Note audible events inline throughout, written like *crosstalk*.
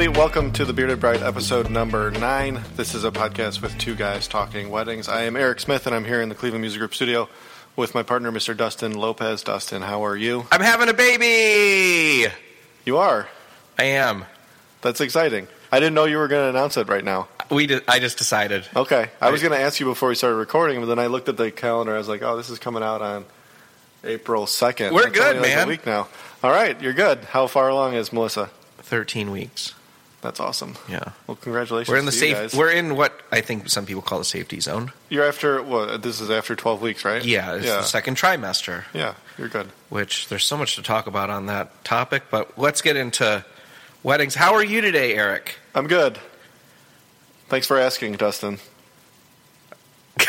everybody. Welcome to the Bearded Bride episode number nine. This is a podcast with two guys talking weddings. I am Eric Smith, and I'm here in the Cleveland Music Group studio with my partner, Mr. Dustin Lopez. Dustin, how are you? I'm having a baby. You are. I am. That's exciting. I didn't know you were going to announce it right now. We did, I just decided. Okay. I was going to ask you before we started recording, but then I looked at the calendar. I was like, oh, this is coming out on April 2nd. We're That's good, only like man. a week now. All right. You're good. How far along is Melissa? 13 weeks. That's awesome. Yeah. Well, congratulations. We're in the safe. guys. We're in what I think some people call the safety zone. You're after what? This is after 12 weeks, right? Yeah, it's Yeah. the second trimester, Yeah. You're good. which there's so much to talk about on that topic. But let's get into weddings. How are you today, Eric? I'm good. Thanks for asking, Dustin. *laughs*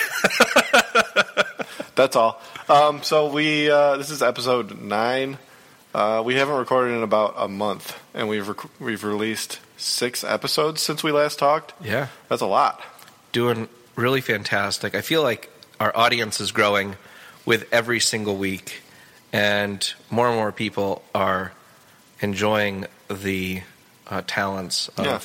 That's all. Um, so we uh, this is episode nine. Uh, we haven't recorded in about a month, and we've rec- we've released six episodes since we last talked. Yeah, That's a lot. doing really fantastic. I feel like our audience is growing with every single week, and more and more people are enjoying the uh, talents of Yeah.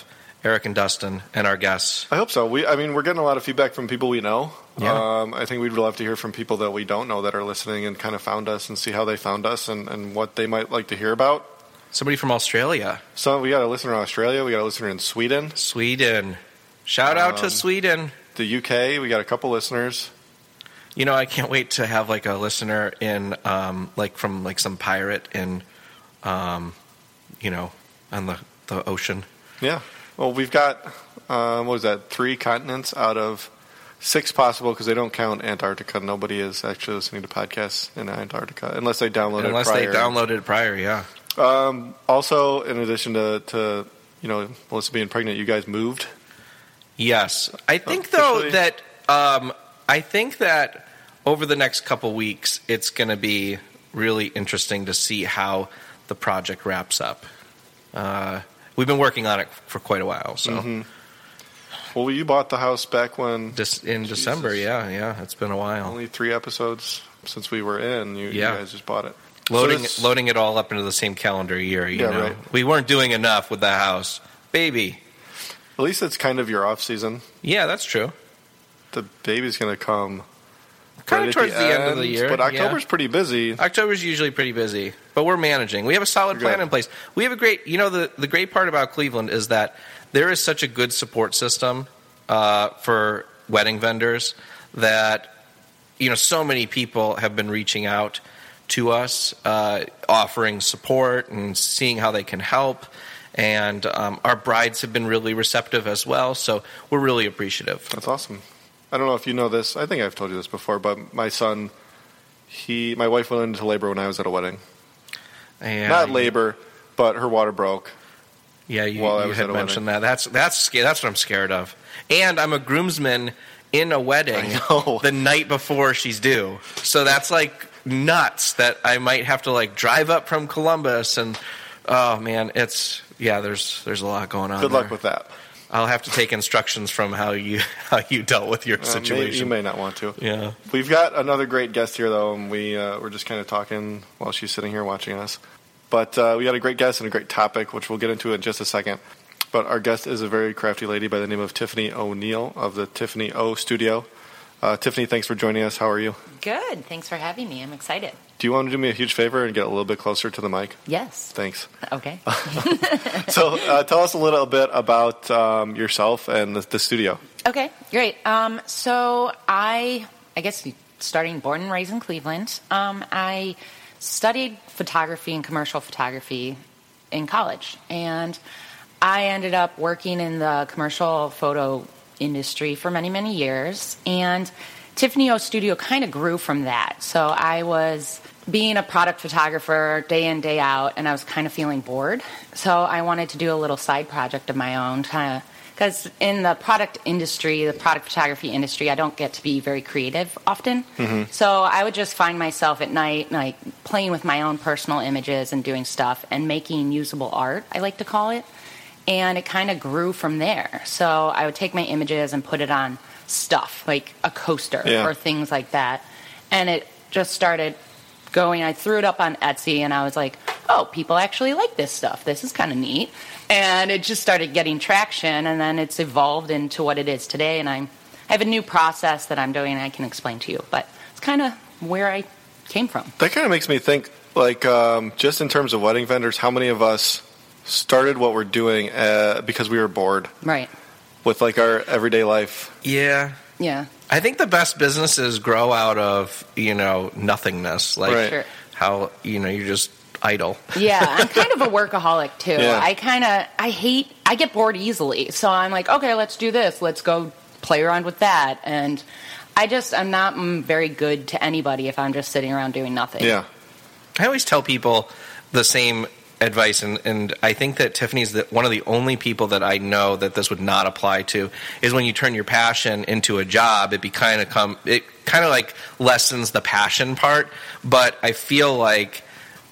Eric and Dustin and our guests. I hope so. We, I mean, we're getting a lot of feedback from people we know. Yeah. Um, I think we'd love to hear from people that we don't know that are listening and kind of found us and see how they found us and, and what they might like to hear about. Somebody from Australia, So we got a listener in Australia. We got a listener in Sweden, Sweden. Shout out Um, to Sweden. the UK. We got a couple listeners. You know, I can't wait to have like a listener in, um, like from like some pirate in, um, you know, on the, the ocean. Yeah. Well, we've got um, what was that? Three continents out of six possible because they don't count Antarctica. Nobody is actually listening to podcasts in Antarctica unless they downloaded Unless it prior. they downloaded it prior, yeah. Um, also, in addition to, to you know Melissa being pregnant, you guys moved. Yes, I think though that um, I think that over the next couple weeks, it's going to be really interesting to see how the project wraps up. Uh, we've been working on it for quite a while, so Mm-hmm. Well, you bought the house back when in December, yeah, yeah, it's been a while. only three episodes since we were in. You, Yeah. you guys just bought it. Loading So loading it all up into the same calendar year. You Yeah, know, right. we weren't doing enough with the house, baby. At least it's kind of your off season. Yeah, that's true. The baby's going to come Kind right of towards the, end, of the year, but yeah. October's pretty busy. October's usually pretty busy, but we're managing. We have a solid plan in place. We have a great, you know, the, the great part about Cleveland is that there is such a good support system uh, for wedding vendors that, you know, so many people have been reaching out to us, uh, offering support and seeing how they can help. And um, our brides have been really receptive as well, so we're really appreciative. That's awesome. I don't know if you know this. I think I've told you this before, but my son, he, my wife went into labor when I was at a wedding. And Not labor, but her water broke. Yeah, you, you had mentioned that. That's that's that's what I'm scared of. And I'm a groomsman in a wedding the night before she's due. So that's like nuts that I might have to like drive up from Columbus and oh man, it's yeah, there's there's a lot going on. Good luck there. with that. I'll have to take instructions from how you *laughs* how you dealt with your Uh, may- situation. you may not want to. yeah. We've got another great guest here, though, and we uh, we're just kind of talking while she's sitting here watching us. But uh, we got a great guest and a great topic, which we'll get into in just a second. But our guest is a very crafty lady by the name of Tiffany O'Neill of the Tiffany O Studio. Uh, Tiffany, thanks for joining us. How are you? Good. Thanks for having me. I'm excited. Do you want to do me a huge favor and get a little bit closer to the mic? Yes. Thanks. Okay. *laughs* So, uh, tell us a little bit about um, yourself and the, the studio. okay. Great. Um, so I, I guess starting born and raised in Cleveland. Um, I studied photography and commercial photography in college, and I ended up working in the commercial photo industry for many, many years. And Tiffany O Studio kind of grew from that. So I was being a product photographer day in, day out, and I was kind of feeling bored. So I wanted to do a little side project of my own, kind of. Because in the product industry, the product photography industry, I don't get to be very creative often. Mm-hmm. So I would just find myself at night, like playing with my own personal images and doing stuff and making usable art, I like to call it and it kind of grew from there. So I would take my images and put it on stuff like a coaster Yeah. or things like that, and it just started going. I threw it up on Etsy, and I was like, oh, people actually like this stuff. This is kind of neat. And it just started getting traction, and then it's evolved into what it is today. And I'm, I have a new process that I'm doing, and I can explain to you. But it's kind of where I came from. That kind of makes me think, like, um, just in terms of wedding vendors, how many of us started what we're doing uh, because we were bored Right. with like our everyday life? Yeah. Yeah. I think the best businesses grow out of, you know, nothingness. Like Right. Sure. how, you know, you're just idle. Yeah, I'm *laughs* kind of a workaholic too. Yeah. I kind of I hate I get bored easily. So I'm like, okay, let's do this. Let's go play around with that. And I just I'm not mm, very good to anybody if I'm just sitting around doing nothing. Yeah. I always tell people the same advice, and, and I think that Tiffany's the, one of the only people that I know that this would not apply to is when you turn your passion into a job, it be kind of come it kind of like lessens the passion part. But I feel like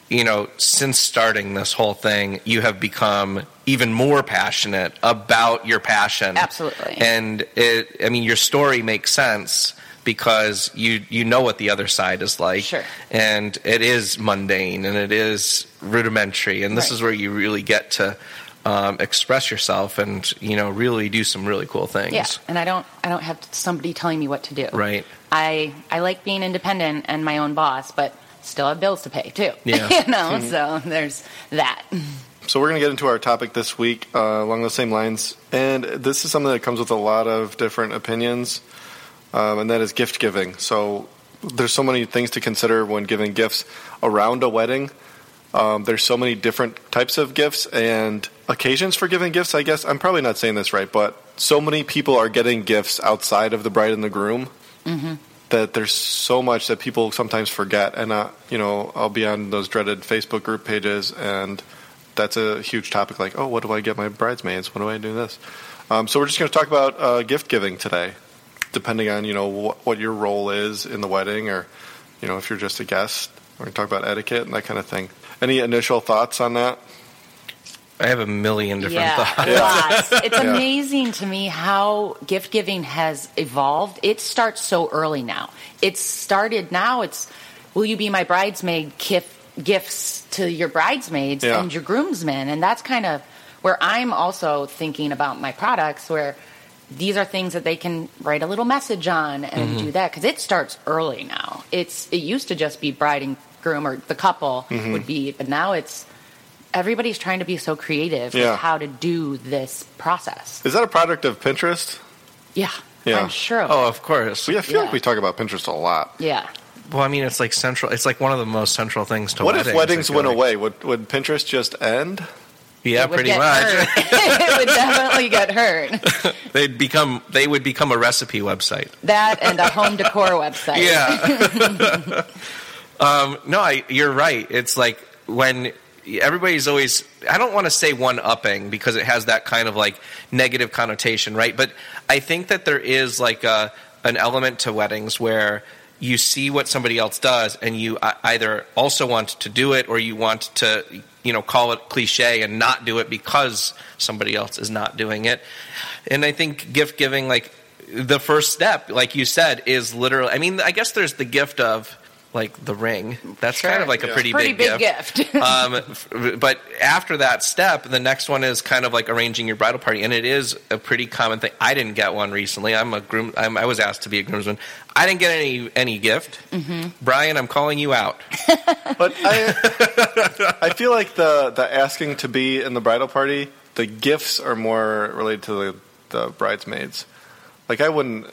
you know since starting this whole thing, you have become even more passionate about your passion. Absolutely. and it, I mean your story makes sense. Because you you know what the other side is like, Sure. and it is mundane and it is rudimentary and this Right. is where you really get to um, express yourself and you know really do some really cool things Yeah, and I don't I don't have somebody telling me what to do. right I I like being independent and my own boss, but still have bills to pay too. Yeah. *laughs* you know, so there's that. So we're going to get into our topic this week uh, along the same lines, and this is something that comes with a lot of different opinions, um, and that is gift giving. So there's so many things to consider when giving gifts around a wedding. Um, there's so many different types of gifts and occasions for giving gifts. I guess I'm probably not saying this right, but so many people are getting gifts outside of the bride and the groom that there's so much that people sometimes forget. And uh, you know, I'll be on those dreaded Facebook group pages, and that's a huge topic. Like, oh, what do I get my bridesmaids? What do I do this? Um, so we're just going to talk about uh, gift giving today, depending on you know what, what your role is in the wedding, or you know if you're just a guest. We're going to talk about etiquette and that kind of thing. Any initial thoughts on that? i have a million different yeah, thoughts lots. *laughs* It's Yeah. amazing to me how gift giving has evolved. It starts so early now. It's started now. It's will you be my bridesmaid? Gift, gifts to your bridesmaids Yeah. and your groomsmen, and that's kind of where I'm also thinking about my products. Where these are things that they can write a little message on and mm-hmm. do that because it starts early now. It's it used to just be bride and groom or the couple mm-hmm. would be, but now it's everybody's trying to be so creative Yeah. with how to do this process. Is that a product of Pinterest? Yeah, Yeah. I'm sure. Of oh of course We I feel Yeah. like we talk about Pinterest a lot. yeah. well i mean it's like central it's like one of the most central things to What weddings, if weddings went like. away? Would would Pinterest just end? Yeah pretty much *laughs* *laughs* it would definitely get hurt. *laughs* they'd become they would become a recipe website That and a home decor website. Yeah. um, no, I, you're right. It's like when everybody's always, I don't want to say one upping because it has that kind of like negative connotation, right? But I think that there is like a, an element to weddings where you see what somebody else does and you either also want to do it or you want to you know call it cliche and not do it because somebody else is not doing it. And i think gift giving like the first step like you said is literally i mean i guess there's the gift of like the ring that's Sure. kind of like a pretty, Pretty big gift, gift. *laughs* um, but after that step, the next one is kind of like arranging your bridal party, and it is a pretty common thing. I didn't get one recently. I'm a groom. I'm, I was asked to be a groomsman. I didn't get any any gift. Mm-hmm. Brian, I'm calling you out. *laughs* But I, I feel like the the asking to be in the bridal party, the gifts are more related to the, the bridesmaids. Like I wouldn't.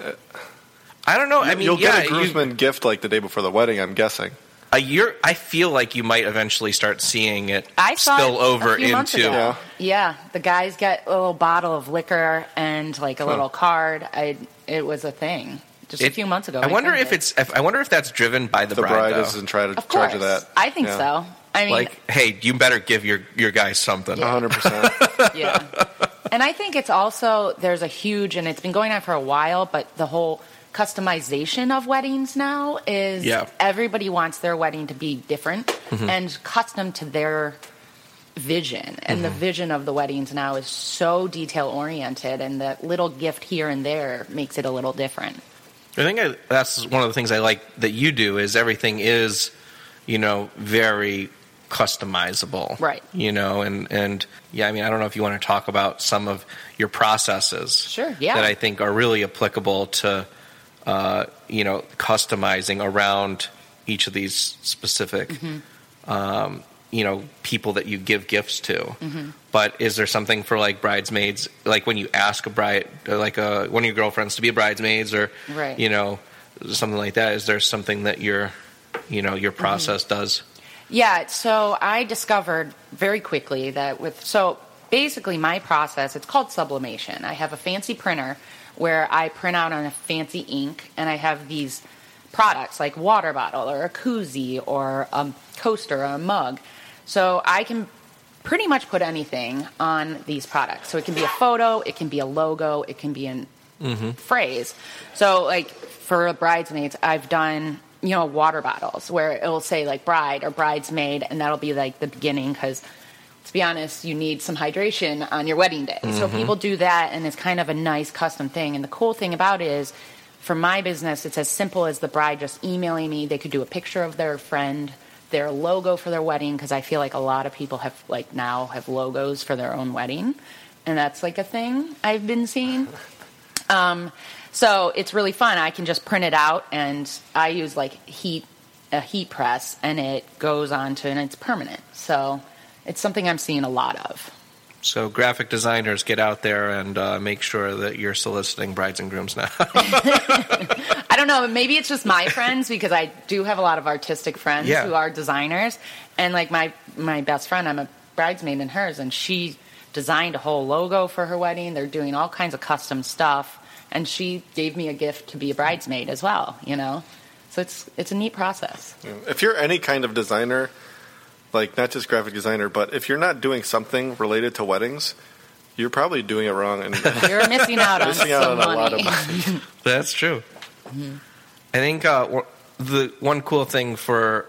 I don't know. I mean, you'll yeah, get a groomsman gift like the day before the wedding. I'm guessing. A year. I feel like you might eventually start seeing it I spill it over a few months into. Yeah. Yeah, the guys get a little bottle of liquor and like a Huh. little card. I it was a thing just a few months ago. I my wonder if did. it's. If, I wonder if that's driven by the, The bride though. is in charge of charge of that. I think Yeah. so. I mean, like, hey, you better give your your guys something. Yeah. *laughs* 100%. yeah. And I think it's also there's a huge and it's been going on for a while, but the whole customization of weddings now is Yeah. Mm-hmm. everybody wants their wedding to be different and custom to their vision. And Mm-hmm. the vision of the weddings now is so detail oriented and that little gift here and there makes it a little different. I think I, that's one of the things I like that you do is everything is, you know, very customizable, Right. You know, and and yeah, I mean, I don't know if you want to talk about some of your processes, Sure, yeah. that I think are really applicable to, uh, you know, customizing around each of these specific, Mm-hmm. um, you know, people that you give gifts to. Mm-hmm. But is there something for like bridesmaids, like when you ask a bride, like a, one of your girlfriends to be a bridesmaids, or Right. you know, something like that? Is there something that your, you know, your process Mm-hmm. does? Yeah, so I discovered very quickly that with so basically my process it's called sublimation. I have a fancy printer where I print out on a fancy ink and I have these products like water bottle or a koozie or a coaster or a mug. So I can pretty much put anything on these products. So it can be a photo, it can be a logo, it can be an mm-hmm. phrase. So like for bridesmaids, I've done you know water bottles where it'll say like bride or bridesmaid, and that'll be like the beginning because. To be honest, you need some hydration on your wedding day. So people do that, and it's kind of a nice custom thing. And the cool thing about it is, for my business, it's as simple as the bride just emailing me. They could do a picture of their friend, their logo for their wedding, because I feel like a lot of people have like now have logos for their own wedding, and that's like a thing I've been seeing. *laughs* Um, so it's really fun. I can just print it out, and I use like heat a heat press, and it goes onto and it's permanent. So it's something I'm seeing a lot of. So graphic designers get out there and uh, make sure that you're soliciting brides and grooms now. *laughs* I don't know. Maybe it's just my friends because I do have a lot of artistic friends Yeah. who are designers, and like my my best friend, I'm a bridesmaid in hers, and she designed a whole logo for her wedding. They're doing all kinds of custom stuff, and she gave me a gift to be a bridesmaid as well. You know, so it's it's a neat process. If you're any kind of designer, like not just graphic designer, but if you're not doing something related to weddings, you're probably doing it wrong. And *laughs* You're missing out on Missing out some on a money. lot of money. *laughs* That's true. I think uh, the one cool thing for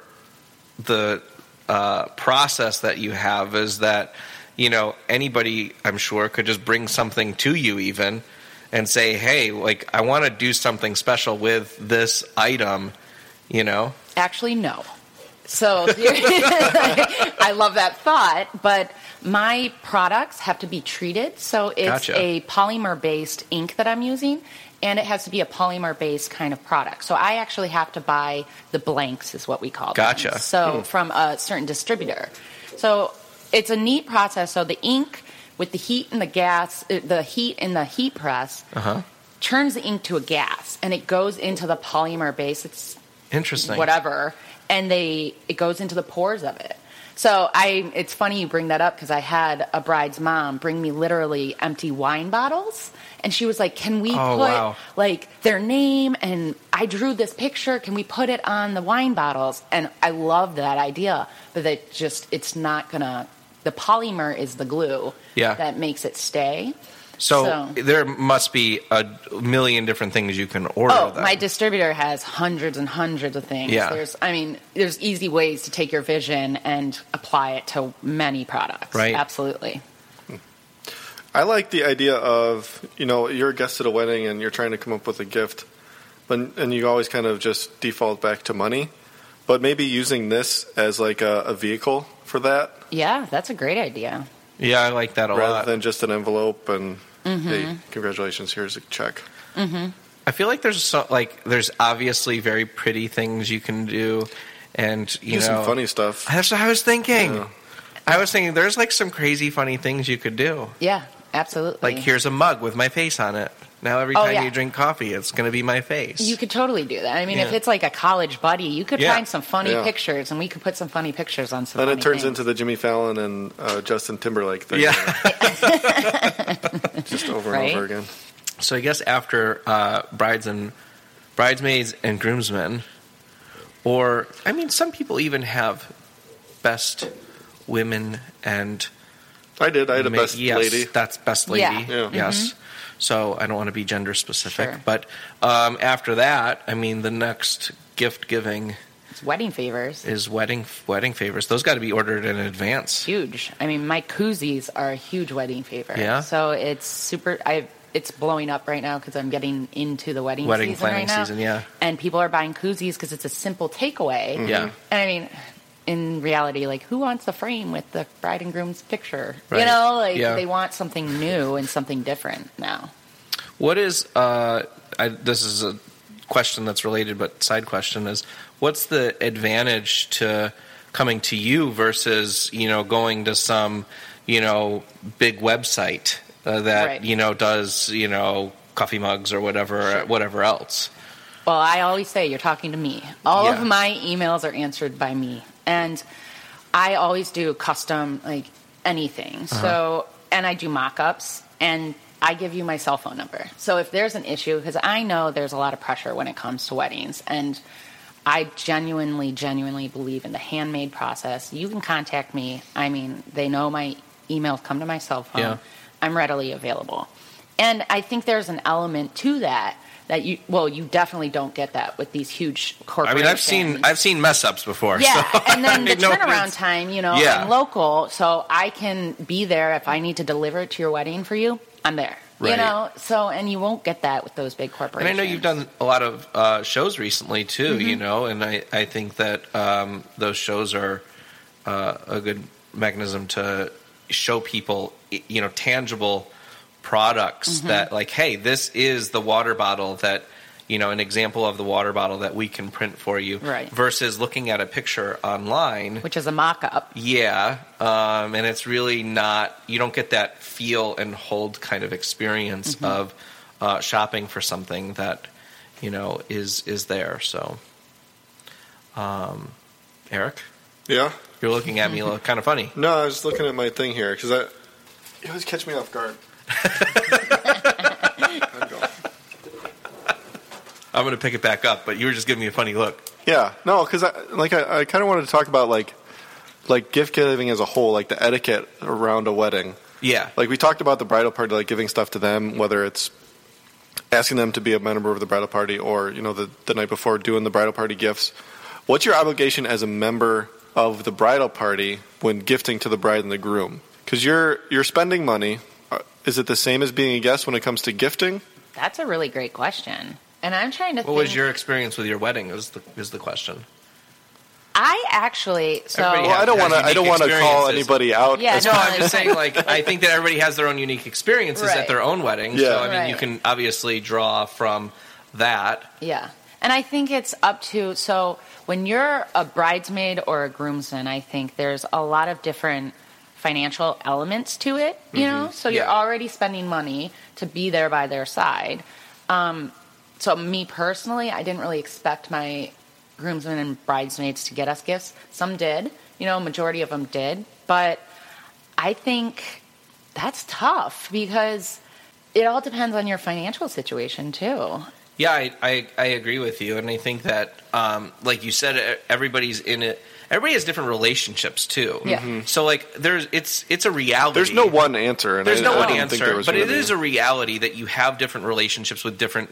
the uh, process that you have is that you know anybody I'm sure could just bring something to you even and say, hey, like I want to do something special with this item, you know. Actually, no. So *laughs* I love that thought, but my products have to be treated. So it's Gotcha. a polymer based ink that I'm using, and it has to be a polymer based kind of product. So I actually have to buy the blanks, is what we call Gotcha. them. So from a certain distributor. So it's a neat process. So the ink with the heat and the gas, uh, the heat in the heat press. Uh-huh. Turns the ink to a gas and it goes into the polymer base. It's Interesting. whatever, and they it goes into the pores of it. So I, it's funny you bring that up because I had a bride's mom bring me literally empty wine bottles, and she was like, "Can we Oh, put wow. like their name?" And I drew this picture. Can we put it on the wine bottles? And I love that idea, but that just it's not gonna. The polymer is the glue Yeah. that makes it stay. So, So- there must be a million different things you can order. Oh, then. my distributor has hundreds and hundreds of things. Yeah. There's, I mean, there's easy ways to take your vision and apply it to many products. Right. Absolutely. I like the idea of you know you're a guest at a wedding and you're trying to come up with a gift, but and you always kind of just default back to money, but maybe using this as like a, a vehicle for that Yeah, that's a great idea. yeah, I like that a rather lot. than just an envelope and Mm-hmm. hey, congratulations, here's a check. I feel like there's so, like there's obviously very pretty things you can do, and you Do know some funny stuff. That's what I was thinking. Yeah. I was thinking there's like some crazy funny things you could do. Yeah, absolutely. Like here's a mug with my face on it. Now every Oh, time yeah. you drink coffee, it's going to be my face. You could totally do that. I mean, if it's like a college buddy, you could Yeah. find some funny Yeah. pictures, and we could put some funny pictures on some. Then it turns things. into the Jimmy Fallon and uh, Justin Timberlake thing. Yeah. just over Right? and over again. So I guess after uh, brides and bridesmaids and groomsmen, or I mean, some people even have best women and I did. I had a best yes, lady. That's best lady. Yeah. Yeah. So I don't want to be gender specific, Sure. but um, after that, I mean, the next gift giving It's wedding favors. is wedding wedding favors. Those got to be ordered in advance. huge. I mean, my koozies are a huge wedding favor. Yeah? So it's super. I it's blowing up right now because I'm getting into the wedding Wedding season planning right now. season, yeah. And people are buying koozies because it's a simple takeaway. Yeah. And I mean, in reality, like who wants a frame with the bride and groom's picture? Right. You know, like Yeah. they want something new and something different now. What is uh, I, this is a question that's related, but side question is what's the advantage to coming to you versus you know going to some you know big website uh, that Right. you know does you know coffee mugs or whatever whatever else. Well, I always say you're talking to me. All Yeah. of my emails are answered by me, and I always do custom like anything. Uh-huh. So, and I do mock-ups, and I give you my cell phone number. So if there's an issue, because I know there's a lot of pressure when it comes to weddings, and I genuinely, genuinely believe in the handmade process. You can contact me. I mean, they know my emails come to my cell phone. Yeah. I'm readily available. And I think there's an element to that that you well, you definitely don't get that with these huge corporations. I mean, I've seen I've seen mess ups before. yeah, so and *laughs* then the turnaround time, you know, Yeah. I'm local, so I can be there if I need to deliver it to your wedding for you. I'm there. Right. You know, so and you won't get that with those big corporations. And. I know you've done a lot of uh, shows recently too, Mm-hmm. you know, and I, I think that um, those shows are uh, a good mechanism to show people, you know, tangible products Mm-hmm. that, like, hey, this is the water bottle that, you know, an example of the water bottle that we can print for you, Right. versus looking at a picture online. which is a mock-up. Yeah, um, and it's really not. You don't get that feel and hold kind of experience Mm-hmm. of uh, shopping for something that you know is is there. So, um, Eric, Yeah. you're looking at me *laughs* kind of funny. No, I was looking at my thing here because I you always catch me off guard. *laughs* I'm going to pick it back up, but you were just giving me a funny look. Yeah, no, because I like I, I kind of wanted to talk about like like gift giving as a whole, like the etiquette around a wedding. Yeah, Like we talked about the bridal party, like giving stuff to them, whether it's asking them to be a member of the bridal party or you know the the night before doing the bridal party gifts. What's your obligation as a member of the bridal party when gifting to the bride and the groom? Because you're you're spending money. Is it the same as being a guest when it comes to gifting? That's a really great question. And I'm trying to what think was your experience with your wedding? Is the is the question. I actually so Everybody Well, I don't has want to. I don't want to call experiences. anybody out. Yeah, as No, no, I'm just saying, like, I *laughs* think that everybody has their own unique experiences Right. at their own wedding. Yeah. So, I mean, you Right. can obviously draw from that. Yeah. And I think it's up to so when you're a bridesmaid or a groomsman, I think there's a lot of different financial elements to it, you know? So you're already spending money to be there by their side. Um, so me personally, I didn't really expect my groomsmen and bridesmaids to get us gifts. Some did, you know, majority of them did, but I think that's tough because it all depends on your financial situation too. Yeah, I, I, I agree with you, and I think that, um, like you said, everybody's in it. Everybody has different relationships too. Yeah. Mhm. So like, there's it's it's a reality. There's no one answer. And There's I, no I one didn't think there answer, but it really- is a reality that you have different relationships with different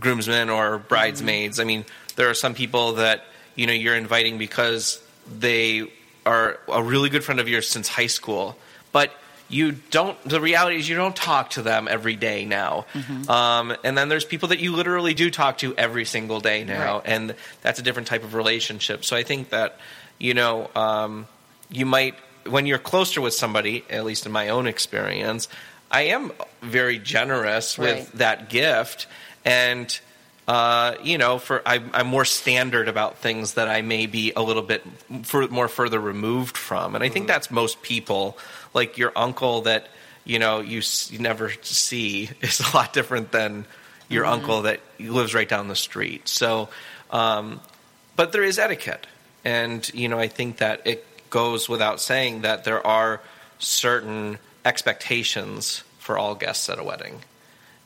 groomsmen or bridesmaids. I mean, there are some people that you know you're inviting because they are a really good friend of yours since high school, but you don't. The reality is you don't talk to them every day now. Um, and then there's people that you literally do talk to every single day now, Right. and that's a different type of relationship. So I think that you know um, you might when you're closer with somebody, at least in my own experience, I am very generous with Right. that gift, and uh, you know, for I, I'm more standard about things that I may be a little bit fur more further removed from, and I think that's most people. Like your uncle that you know you, s- you never see *laughs* is a lot different than your uncle that lives right down the street. So, um, but there is etiquette, and you know I think that it goes without saying that there are certain expectations for all guests at a wedding,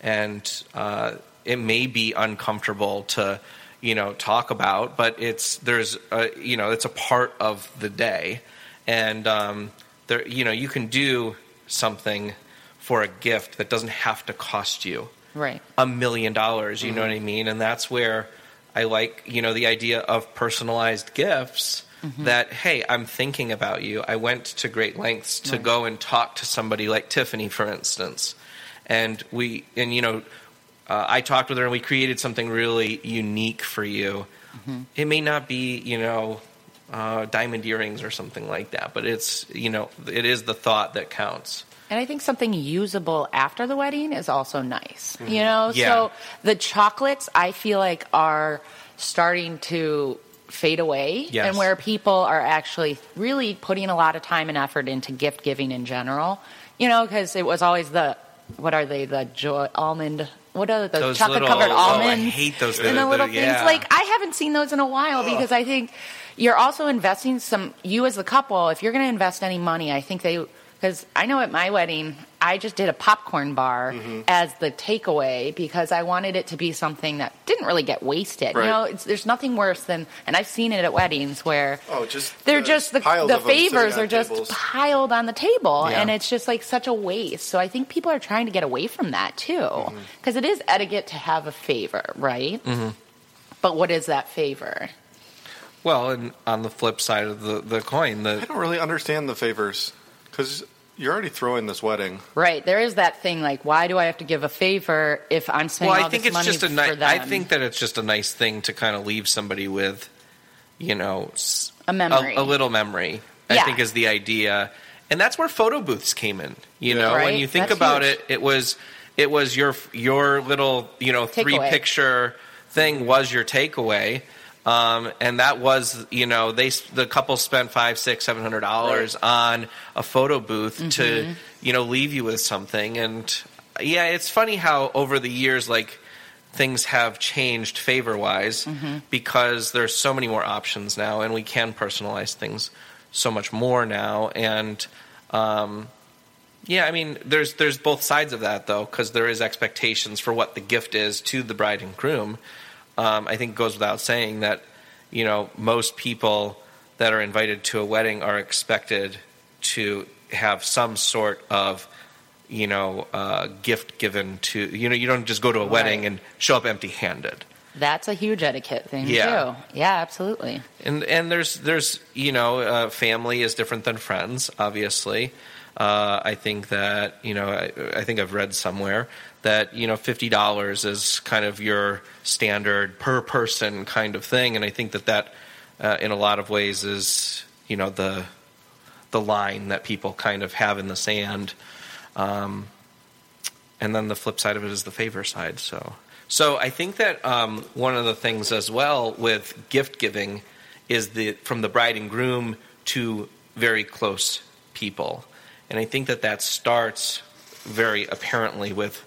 and uh, it may be uncomfortable to you know talk about, but it's there's a, you know it's a part of the day, and um, there you know you can do something for a gift that doesn't have to cost you Right. a million dollars. You know what I mean? And that's where I like, you know, the idea of personalized gifts. That hey, I'm thinking about you. I went to great lengths to Right. go and talk to somebody like Tiffany, for instance, and we and you know, uh, I talked with her and we created something really unique for you. It may not be, you know, uh, diamond earrings or something like that. But it's you know it is the thought that counts. And I think something usable after the wedding is also nice. You know, Mm-hmm. Yeah. so the chocolates I feel like are starting to fade away Yes. and where people are actually really putting a lot of time and effort into gift giving in general. You know, because it was always the what are they the Jordan almond what are the Those chocolate covered oh, I hate those and the little- little yeah. things like I haven't seen those in a while because I think you're also investing some you as the couple if you're going to invest any money I think they because I know at my wedding I just did a popcorn bar Mm-hmm. as the takeaway because I wanted it to be something that didn't really get wasted. Right. You know, it's, there's nothing worse than and I've seen it at weddings where Oh, just they're uh, just the, the of them sitting favors are just tables. piled on the table Yeah. and it's just like such a waste. So I think people are trying to get away from that too Mm-hmm. because is etiquette to have a favor, right? Mm-hmm. But what is that favor? Well, and on the flip side of the, the coin, I don't really understand the favors because you're already throwing this wedding. Right. There is that thing like, why do I have to give a favor if I'm spending well, all I think this it's money just a for nice. them? I think that it's just a nice thing to kind of leave somebody with, you know, s- A memory. a, little memory. I Yeah. think is the idea, and that's where photo booths came in. You know, when Right. you think That's about huge. it, it was it was your your little you know three Takeaway. picture thing was your takeaway. Um, and that was, you know, they the couple spent five, six, seven hundred dollars on a photo booth Mm-hmm. to, you know, leave you with something. And yeah, it's funny how over the years, like things have changed favor wise Mm-hmm. because there's so many more options now, and we can personalize things so much more now. And um, yeah, I mean, there's there's both sides of that though, because there is expectations for what the gift is to the bride and groom. Um, I think it goes without saying that you know most people that are invited to a wedding are expected to have some sort of you know uh, gift given to you know you don't just go to a wedding Right. and show up empty handed. That's a huge etiquette thing Yeah. too. Yeah, absolutely. and and there's there's you know uh, family is different than friends obviously uh, i think that you know I, I think i've read somewhere that you know $50 is kind of your standard per person kind of thing. And i think that that uh, in a lot of ways is you know the the line that people kind of have in the sand. Um, and then the flip side of it is the favor side. So so i think that um, one of the things as well with gift giving is the from the bride and groom to very close people. And i think that that starts very apparently with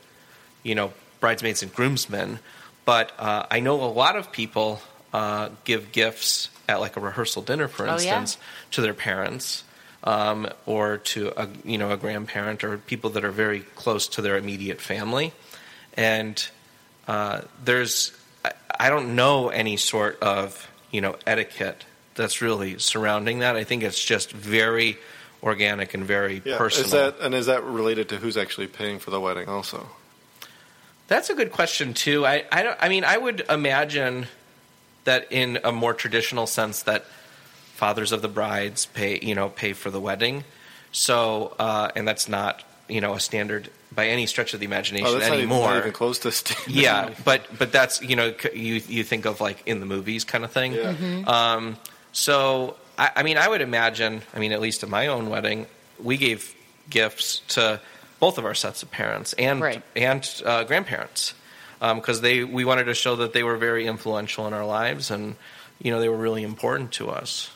you know bridesmaids and groomsmen but uh, i know a lot of people uh, give gifts at like a rehearsal dinner for Oh, yeah. instance to their parents um, or to a you know a grandparent or people that are very close to their immediate family, and uh, there's I, I don't know any sort of you know etiquette that's really surrounding that. I think it's just very organic and very Yeah. personal. Is that and is that related to who's actually paying for the wedding also? That's a good question too. I I, don't, I mean I would imagine that in a more traditional sense that fathers of the brides pay you know pay for the wedding. So uh, and that's not you know a standard by any stretch of the imagination Oh, that's not even, anymore. not even close to standard. yeah, but but that's you know you you think of like in the movies kind of thing. Yeah. Um, so I, I mean, I would imagine. I mean, at least at my own wedding, we gave gifts to both of our sets of parents and Right. and uh, grandparents because they we wanted to show that they were very influential in our lives and you know they were really important to us.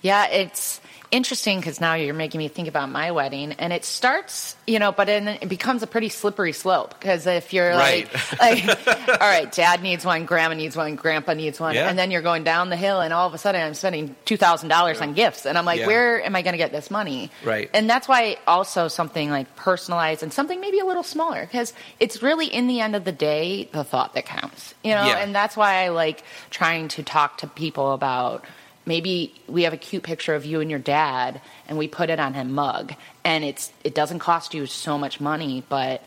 Yeah, it's interesting because now you're making me think about my wedding, and it starts, you know, but then it becomes a pretty slippery slope because if you're Right. like, like, *laughs* all right, dad needs one, grandma needs one, grandpa needs one, Yeah. and then you're going down the hill, and all of a sudden I'm spending two thousand dollars on gifts, and I'm like, Yeah. where am I going to get this money? Right. and that's why also something like personalized and something maybe a little smaller because it's really in the end of the day the thought that counts, you know, Yeah. and that's why I like trying to talk to people about maybe we have a cute picture of you and your dad and we put it on a mug and it's it doesn't cost you so much money but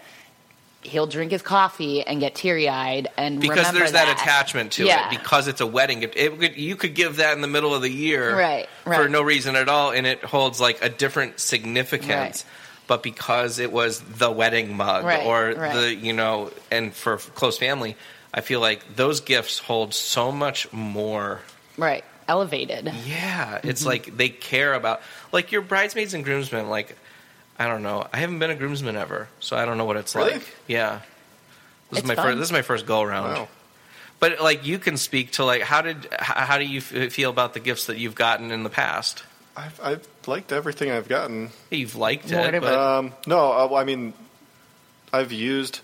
he'll drink his coffee and get teary-eyed and Because there's that, attachment to Yeah. it. Because it's a wedding gift, it could, you could give that in the middle of the year, Right, for no reason at all, and it holds like a different significance. Right. But because it was the wedding mug, Right, or right. the you know, and for close family, I feel like those gifts hold so much more right elevated. Yeah, it's Mm-hmm. like they care about like your bridesmaids and groomsmen. Like, I don't know. I haven't been a groomsman ever, so I don't know what it's Really? like. Yeah, this It's is my fun. first. This is my first go around. Wow. But like, you can speak to like how did h- how do you f- feel about the gifts that you've gotten in the past? I've, I've liked everything I've gotten. You've liked What it, but Um, no, uh, well, I mean, I've used.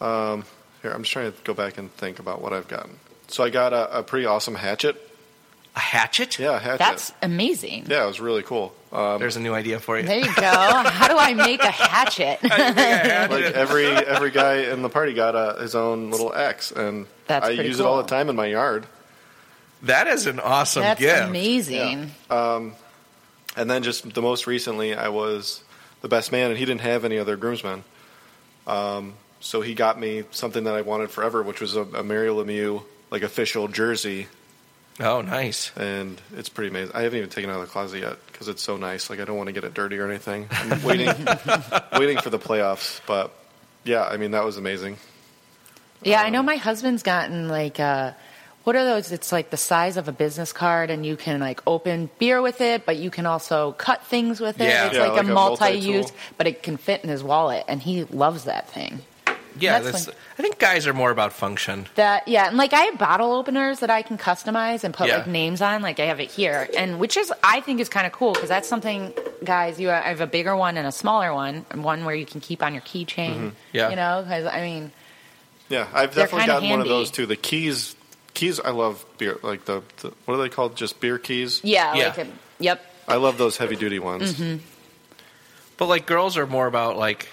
Um, here, I'm just trying to go back and think about what I've gotten. So I got a, a pretty awesome hatchet. A hatchet. Yeah, a hatchet. That's amazing. yeah, it was really cool. Um, There's a new idea for you. There you go. How do I make a hatchet? like every every guy in the party got a, his own little axe, and That's I pretty use it all the time in my yard. That is an awesome That's gift. amazing. And then just the most recently, I was the best man, and he didn't have any other groomsmen. Um, so he got me something that I wanted forever, which was a, a Mario Lemieux like official jersey, Oh, nice. and it's pretty amazing. I haven't even taken it out of the closet yet because it's so nice. Like I don't want to get it dirty or anything. I'm *laughs* waiting, waiting for the playoffs, but yeah, I mean that was amazing. Yeah, I know my husband's gotten like uh what are those? It's like the size of a business card, and you can like open beer with it, but you can also cut things with it. Yeah. it's Yeah, like, like a a multi-use, multi-tool. but it can fit in his wallet, and he loves that thing. Yeah, That's that's, I think guys are more about function. That yeah, and like I have bottle openers that I can customize and put Yeah. like names on, like I have it here, and which is I think is kind of cool because that's something, guys. You I have a bigger one and a smaller one, and one where you can keep on your keychain. Mm-hmm. Yeah. you know, because I mean, Yeah, I've definitely kinda gotten one of those too. The keys, keys. I love beer. Like the, the what are they called? Just beer keys. yeah, Yeah. like a, yep, I love those heavy duty ones. Mm-hmm. But like girls are more about like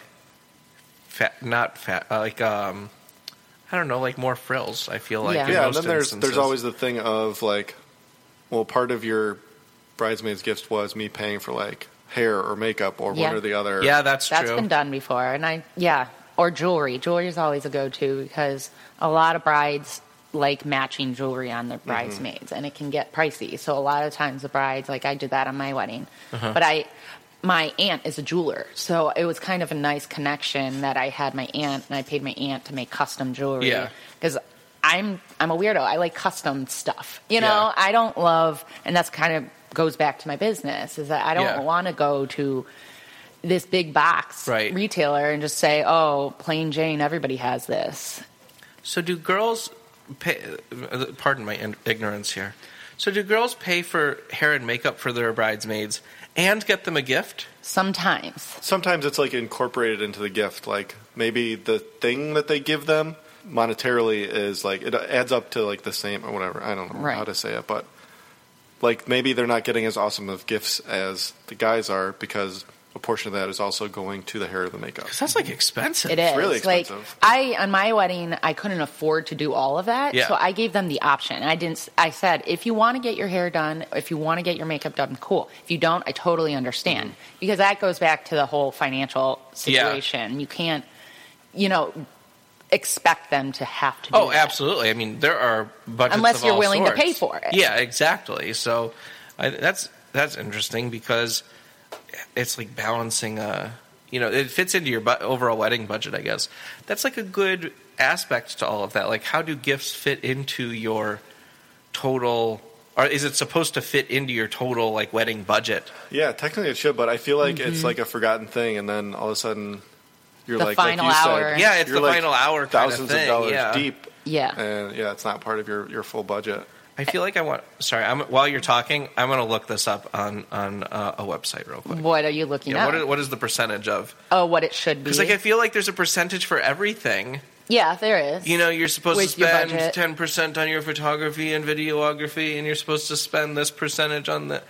fat, not fat, uh, like um, I don't know, like more frills. I feel like Yeah. in Yeah, and most then there's instances. there's always the thing of like, well, part of your bridesmaid's gift was me paying for like hair or makeup or Yeah. one or the other. yeah, that's, That's true. been done before, and I yeah, or jewelry. Jewelry is always a go-to because a lot of brides like matching jewelry on their bridesmaids, and it can get pricey. So a lot of times the brides, like I did that on my wedding, but I. My aunt is a jeweler, so it was kind of a nice connection that I had my aunt, and I paid my aunt to make custom jewelry. Yeah. because I'm I'm a weirdo. I like custom stuff. You know, Yeah. I don't love, and that's kind of goes back to my business. Is that I don't Yeah. want to go to this big box Right. retailer and just say, "Oh, plain Jane, everybody has this." So do girls pay? Pardon my ignorance here. So do girls pay for hair and makeup for their bridesmaids and get them a gift? Sometimes, Sometimes it's like incorporated into the gift. Like maybe the thing that they give them monetarily is like it adds up to like the same or whatever. I don't know Right. how to say it, but like maybe they're not getting as awesome of gifts as the guys are because a portion of that is also going to the hair or the makeup. Because that's like expensive. it is really like expensive. I on my wedding, I couldn't afford to do all of that, Yeah. so I gave them the option. I didn't. I said, if you want to get your hair done, if you want to get your makeup done, cool. If you don't, I totally understand because that goes back to the whole financial Mm-hmm. Yeah. situation. You can't, you know, expect them to have to. Do Oh, that. absolutely. I mean, there are budgets Unless of you're all willing to pay for it. Yeah, exactly. So I, that's that's interesting because it's like balancing. Uh, you know, it fits into your bu- overall wedding budget. I guess that's like a good aspect to all of that. Like, how do gifts fit into your total? Or is it supposed to fit into your total like wedding budget? Yeah, technically it should, but I feel like Mm-hmm. it's like a forgotten thing, and then all of a sudden you're The like, final like you hour. said, Yeah, it's you're the like final hour kind of thousands thing, of dollars yeah. deep, Yeah. and yeah, it's not part of your your full budget. I feel like I want. Sorry, I'm, while you're talking, I'm going to look this up on on uh, a website real quick. What are you looking Yeah, at? what is, what is the percentage of? oh, what it should be. Because like I feel like there's a percentage for everything. yeah, there is. You know, you're supposed With to spend ten percent on your photography and videography, and you're supposed to spend this percentage on the.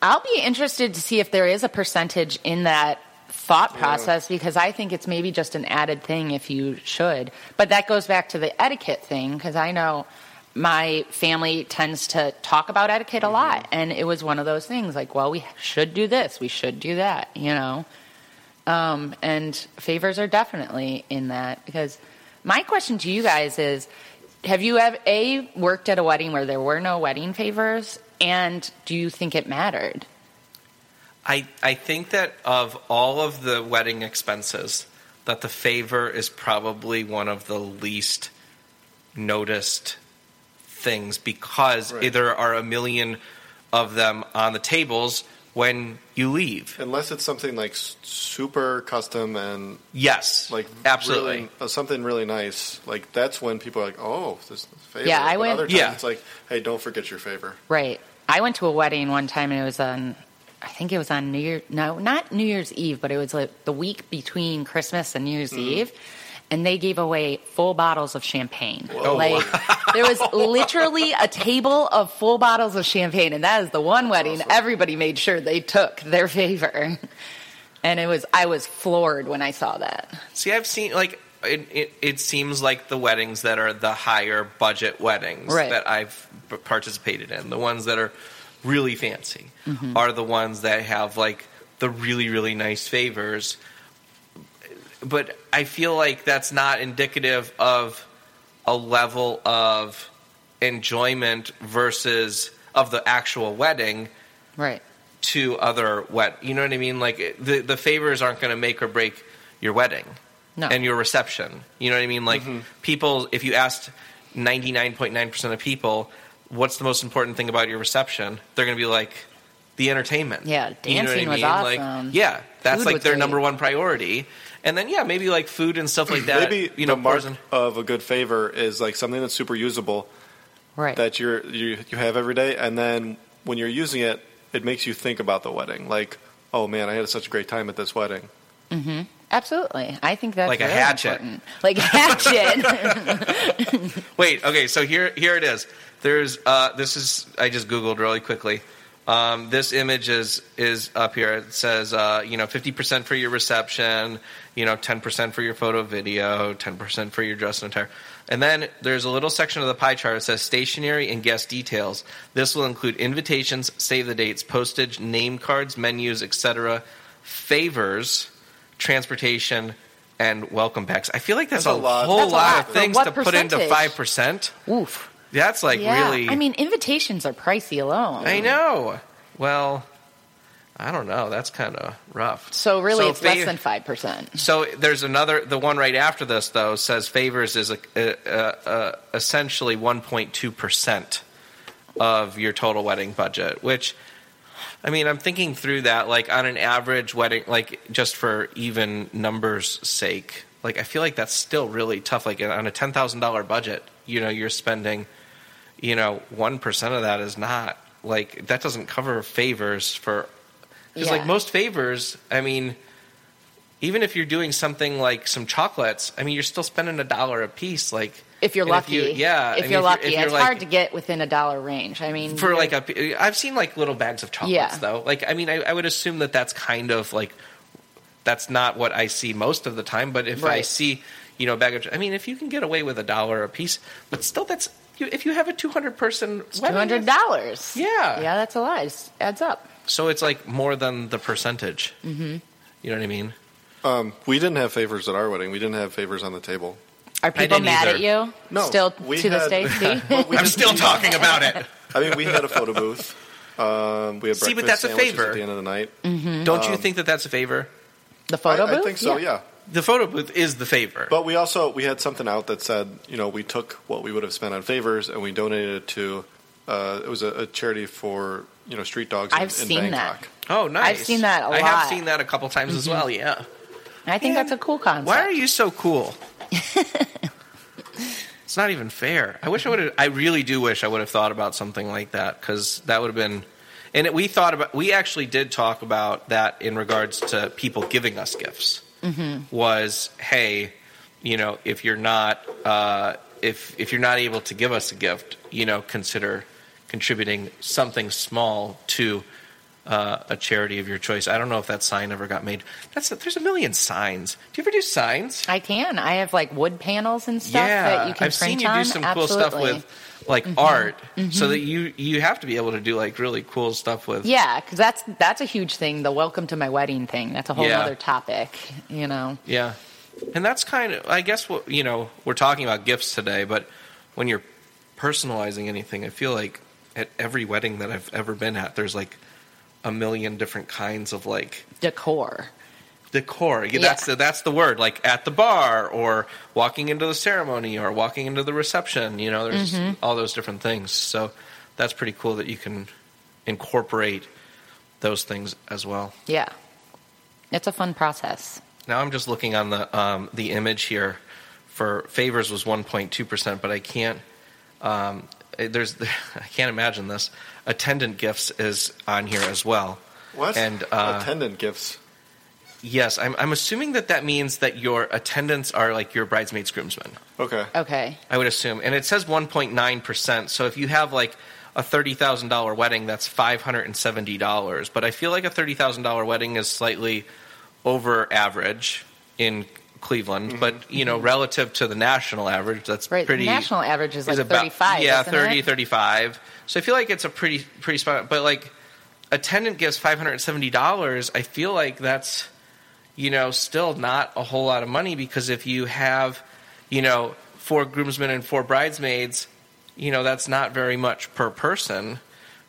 I'll be interested to see if there is a percentage in that thought Yeah. process because I think it's maybe just an added thing if you should. But that goes back to the etiquette thing because I know my family tends to talk about etiquette a lot. And it was one of those things like, well, we should do this, we should do that, you know? Um, and favors are definitely in that because my question to you guys is have you ever a worked at a wedding where there were no wedding favors and do you think it mattered I I think that of all of the wedding expenses, that the favor is probably one of the least noticed things because Right. there are a million of them on the tables when you leave. Unless it's something like super custom and Yes, like absolutely. really, uh, something really nice. Like that's when people are like, oh, this is favor. Yeah, I But went- Other times Yeah. it's like, hey, don't forget your favor. Right. I went to a wedding one time and it was on, I think it was on New Year, no, not New Year's Eve, but it was like the week between Christmas and New Year's Eve. And they gave away full bottles of champagne. Whoa. Like there was literally a table of full bottles of champagne, and that is the one wedding awesome. everybody made sure they took their favor. And it was I was floored when I saw that. See, I've seen like it, it. It seems like the weddings that are the higher budget weddings Right. that I've participated in, the ones that are really fancy, Mm-hmm. are the ones that have like the really really nice favors. But I feel like that's not indicative of a level of enjoyment versus of the actual wedding Right. to other wed. You know what I mean? Like the the favors aren't going to make or break your wedding No. and your reception. You know what I mean? Like mm-hmm. people, if you asked ninety nine point nine percent of people, what's the most important thing about your reception? They're going to be like the entertainment. Yeah, You know what dancing I was mean? Like, awesome. yeah, that's Food like their great. number one priority. And then yeah, maybe like food and stuff like that. Maybe you know, the mark pours in- of a good favor is like something that's super usable Right. that you're you you have every day, and then when you're using it, it makes you think about the wedding. Like, oh man, I had such a great time at this wedding. Absolutely. I think that's Like a hatchet. important. Like a hatchet. *laughs* Wait, okay, so here here it is. There's uh, this is I just googled really quickly. Um, this image is is up here. It says uh, you know fifty percent for your reception, you know ten percent for your photo video, ten percent for your dress and attire, and then there's a little section of the pie chart that says stationery and guest details. This will include invitations, save the dates, postage, name cards, menus, etc., favors, transportation. And welcome backs. I feel like that's, That's a, a lot. whole That's a lot, lot. of things what to put into five percent. Oof. That's like yeah. really. I mean, invitations are pricey alone. I know. Well, I don't know. That's kind of rough. So really, So it's less than five percent. So there's another. The one right after this though says favors is a, a, a, a essentially 1.2 percent of your total wedding budget, which. I mean, I'm thinking through that, like on an average wedding, like just for even numbers' sake, like I feel like that's still really tough. Like on a ten thousand dollar budget, you know, you're spending, you know, one percent of that is not like that doesn't cover favors for because like most favors, I mean, even if you're doing something like some chocolates, I mean, you're still spending a dollar a piece. Like If you're lucky, you- yeah. I If mean, you're lucky, if you're it's like- hard to get within a dollar range. I mean, for like a. I've seen like little bags of chocolates Yeah. though. Like I mean, I, I would assume that that's kind of like that's not what I see most of the time. But if I see, you know, a bag of, I mean, if you can get away with a dollar a piece, but still, that's you, if you have a two hundred person two wedding, hundred dollars. Yeah. yeah, that's a lot. It adds up. so it's like more than the percentage. Mm-hmm. You know what I mean? Um, we didn't have favors at our wedding. We didn't have favors on the table. Are people mad either. at you? No, still we to this had- day. *laughs* See? I'm still talking about it. I mean, we had a photo booth. Um, we had See, but that's a sandwiches favor. at the end of the night. Don't you think that that's a favor? the photo I, I think so. Yeah. The photo booth is the favor. But we also we had something out that said, you know, we took what we would have spent on favors and we donated it to. Uh, it was a, a charity for you know street dogs. In, I've in seen that. Bangkok. oh, nice. I've seen that a I have seen that a couple times as well. Yeah. I think Man, that's a cool concept. Why are you so cool? *laughs* it's not even fair. I wish I would have. I really do wish I would have thought about something like that because that would have been. And it, we thought about. We actually did talk about that in regards to people giving us gifts. Was hey, you know, if you're not uh, if if you're not able to give us a gift, you know, consider contributing something small to uh, a charity of your choice. I don't know if that sign ever got made. That's there's a million signs. Do you ever do signs? I can. I have like wood panels and stuff yeah, that you can I've print seen you on. do some cool Absolutely. stuff with like mm-hmm. art, so mm-hmm. that you you have to be able to do like really cool stuff with. Yeah, because that's that's a huge thing. The welcome to my wedding thing. That's a whole Yeah. other topic. You know. Yeah. And that's kind of, I guess, what, you know, we're talking about gifts today, but when you're personalizing anything, I feel like at every wedding that I've ever been at, there's like a million different kinds of like Decor. Decor. Yeah. That's the, that's the word. Like at the bar, or walking into the ceremony, or walking into the reception. You know, there's Mm-hmm. all those different things. So that's pretty cool that you can incorporate those things as well. Yeah. It's a fun process. Now I'm just looking on the um, the image here. For favors was 1.2 percent, but I can't. Um, there's *laughs* I can't imagine this. Attendant gifts is on here as well. What? And uh, Attendant gifts. Yes, I'm I'm assuming that that means that your attendants are like your bridesmaids groomsmen. Okay. Okay. I would assume, and it says 1.9 percent. So if you have like a thirty thousand dollar wedding, that's five hundred and seventy dollars. But I feel like a thirty thousand dollar wedding is slightly over average in Cleveland, mm-hmm. but you know, mm-hmm. relative to the national average, that's Right. pretty. the national average is like about- 35. Yeah, isn't 30, it? 35. So I feel like it's a pretty pretty spot. But like, attendant gives five hundred and seventy dollars. I feel like that's you know still not a whole lot of money because if you have you know four groomsmen and four bridesmaids, you know that's not very much per person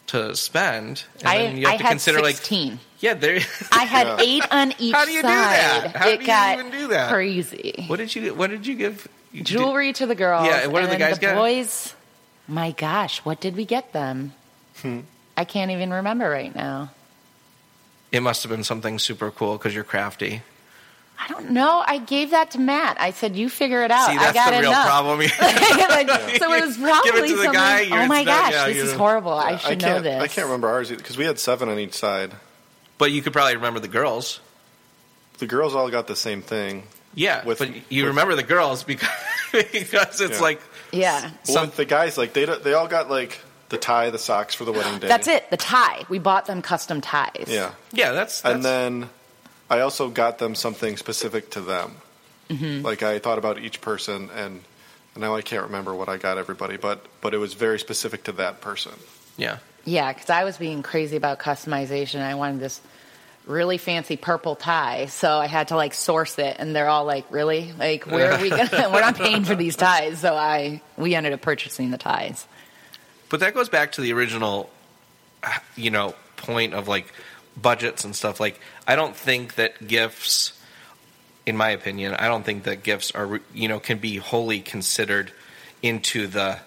to spend. And I, then you have I to had consider 16. like yeah, there. I had Yeah. eight on each How do you do side. that? How it do you even do that? crazy. what did you What did you give? you did- Jewelry to the girls. Yeah, and what did the then guys the get? boys, my gosh, what did we get them? Hmm. I can't even remember right now. It must have been something super cool because you're crafty. I don't know. I gave that to Matt. I said, "You figure it out." See, I got the real enough. problem. *laughs* Like, so it *laughs* was Give it probably to the something. guy, oh my gosh, yeah, this is horrible. I I should know this. I can't remember ours because we had seven on each side. but you could probably remember the girls. The girls all got the same thing. Yeah, With- but you with- remember the girls because *laughs* because it's Yeah. like Yeah, Well, Some- with the guys, like they they all got like the tie, the socks for the wedding day. that's it. The tie. We bought them custom ties. Yeah, yeah, that's, that's and then I also got them something specific to them. Mm-hmm. Like I thought about each person, and now I can't remember what I got everybody, but but it was very specific to that person. yeah. Yeah, because I was being crazy about customization. I wanted this really fancy purple tie, so I had to like source it, and they're all like, "Really? Like, where are we *laughs* gonna? *laughs* We're not paying for these ties." So I we ended up purchasing the ties. But that goes back to the original, you know, point of like budgets and stuff. Like, I don't think that gifts, in my opinion, I don't think that gifts are, you know, can be wholly considered into the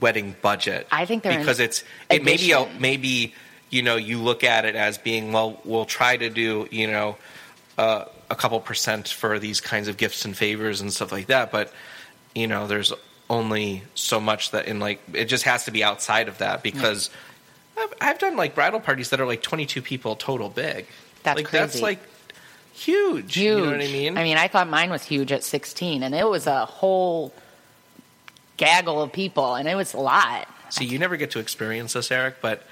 wedding budget. I think they're because it's it maybe maybe you know you look at it as being well, we'll try to do you know uh, a couple percent for these kinds of gifts and favors and stuff like that, but you know there's only so much that in like it just has to be outside of that because I've, I've done like bridal parties that are like 22 people total big That's like that's like huge Huge. you know what i mean I mean, I thought mine was huge at 16, and it was a whole gaggle of people, and it was a lot. see you never get to experience this eric but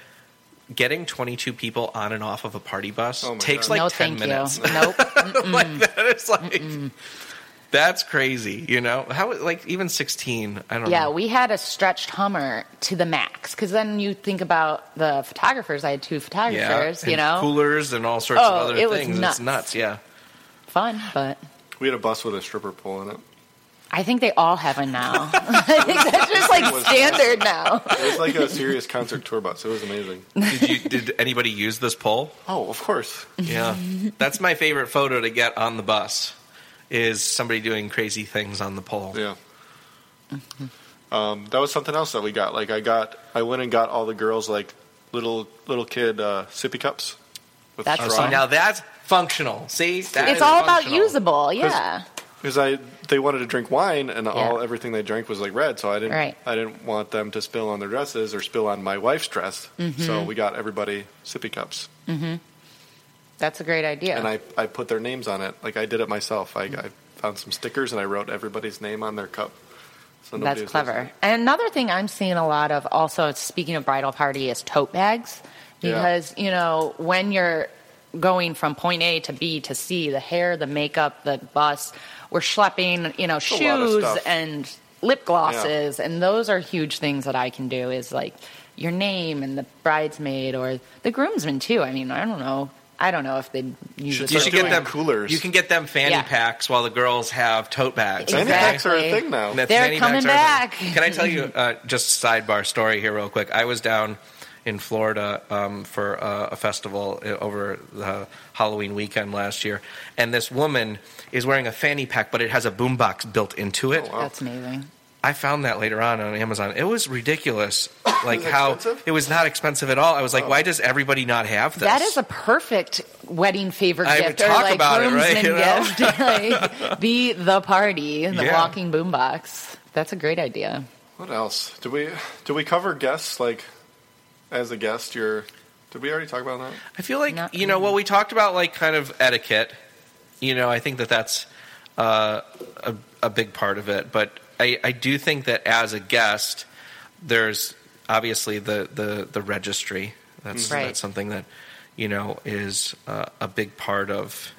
getting 22 people on and off of a party bus Oh my takes God. like no, 10 thank minutes you. Nope. *laughs* like that is like that's crazy you know how like even 16 i don't Yeah, know Yeah, we had a stretched Hummer to the max because then you think about the photographers. I had two yeah photographers, you know, coolers and all sorts Oh, of other it was nuts. it's nuts yeah fun, but We had a bus with a stripper pole in it. I think they all have one now. *laughs* I think that's just like standard now. It was like a serious concert tour bus. It was amazing. did you did anybody use this pole? Oh, of course. Yeah, that's my favorite photo to get on the bus. Is somebody doing crazy things on the pole? Yeah. Um, that was something else that we got. Like I got, I went and got all the girls like little little kid uh, sippy cups with That's straw. see, now that's functional. See, That It's is all about usable, yeah. because I they wanted to drink wine and all everything they drank was like red, so I didn't Right. I didn't want them to spill on their dresses or spill on my wife's dress. Mm-hmm. So we got everybody sippy cups, That's a great idea. and I I put their names on it. Like I did it myself. I, I found some stickers and I wrote everybody's name on their cup. So That's clever. And another thing I'm seeing a lot of also, speaking of bridal party, is tote bags. Yeah. Because, you know, when you're going from point A to B to C, the hair, the makeup, the bus, we're schlepping, you know, of shoes and lip glosses. And those are huge things that I can do is like your name and the bridesmaid or the groomsman, too. I mean, I don't know. I don't know if they use should it You should get them coolers. You can get them fanny Yeah. packs while the girls have tote bags. Fanny packs are a thing now. That's They're coming packs are a back. Can I tell you *laughs* uh, just a sidebar story here, real quick? I was down in Florida um, for uh, a festival uh, over the Halloween weekend last year, and this woman is wearing a fanny pack, but it has a boombox built into it. Oh, wow. That's amazing. I found that later on on Amazon. It was ridiculous, like *coughs* Was it how expensive? it was not expensive at all. I was like, Oh. why does everybody not have this? That is a perfect wedding favor I would gift or talk like about it, right, groomsman you know? gift. *laughs* like, *laughs* be the party, the Yeah. walking boombox. That's a great idea. What else? Do we do we cover guests like as a guest? You're did we already talk about that? I feel like Not you know well we talked about like kind of etiquette. You know, I think that that's uh, a, a big part of it. But I, I do think that as a guest, there's obviously the the, the registry. That's Right. that's something that you know is uh, a big part of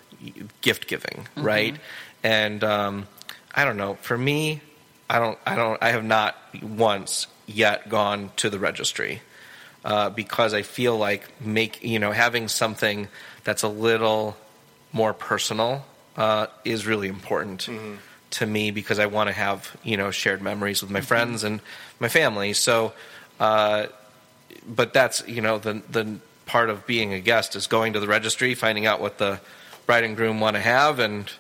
gift giving, right? And um, I don't know. For me, I don't. I don't. I have not once yet gone to the registry uh, because I feel like make you know having something that's a little more personal uh, is really important to me because I want to have you know shared memories with my friends and my family. So, uh, but that's you know the the part of being a guest is going to the registry, finding out what the bride and groom want to have, and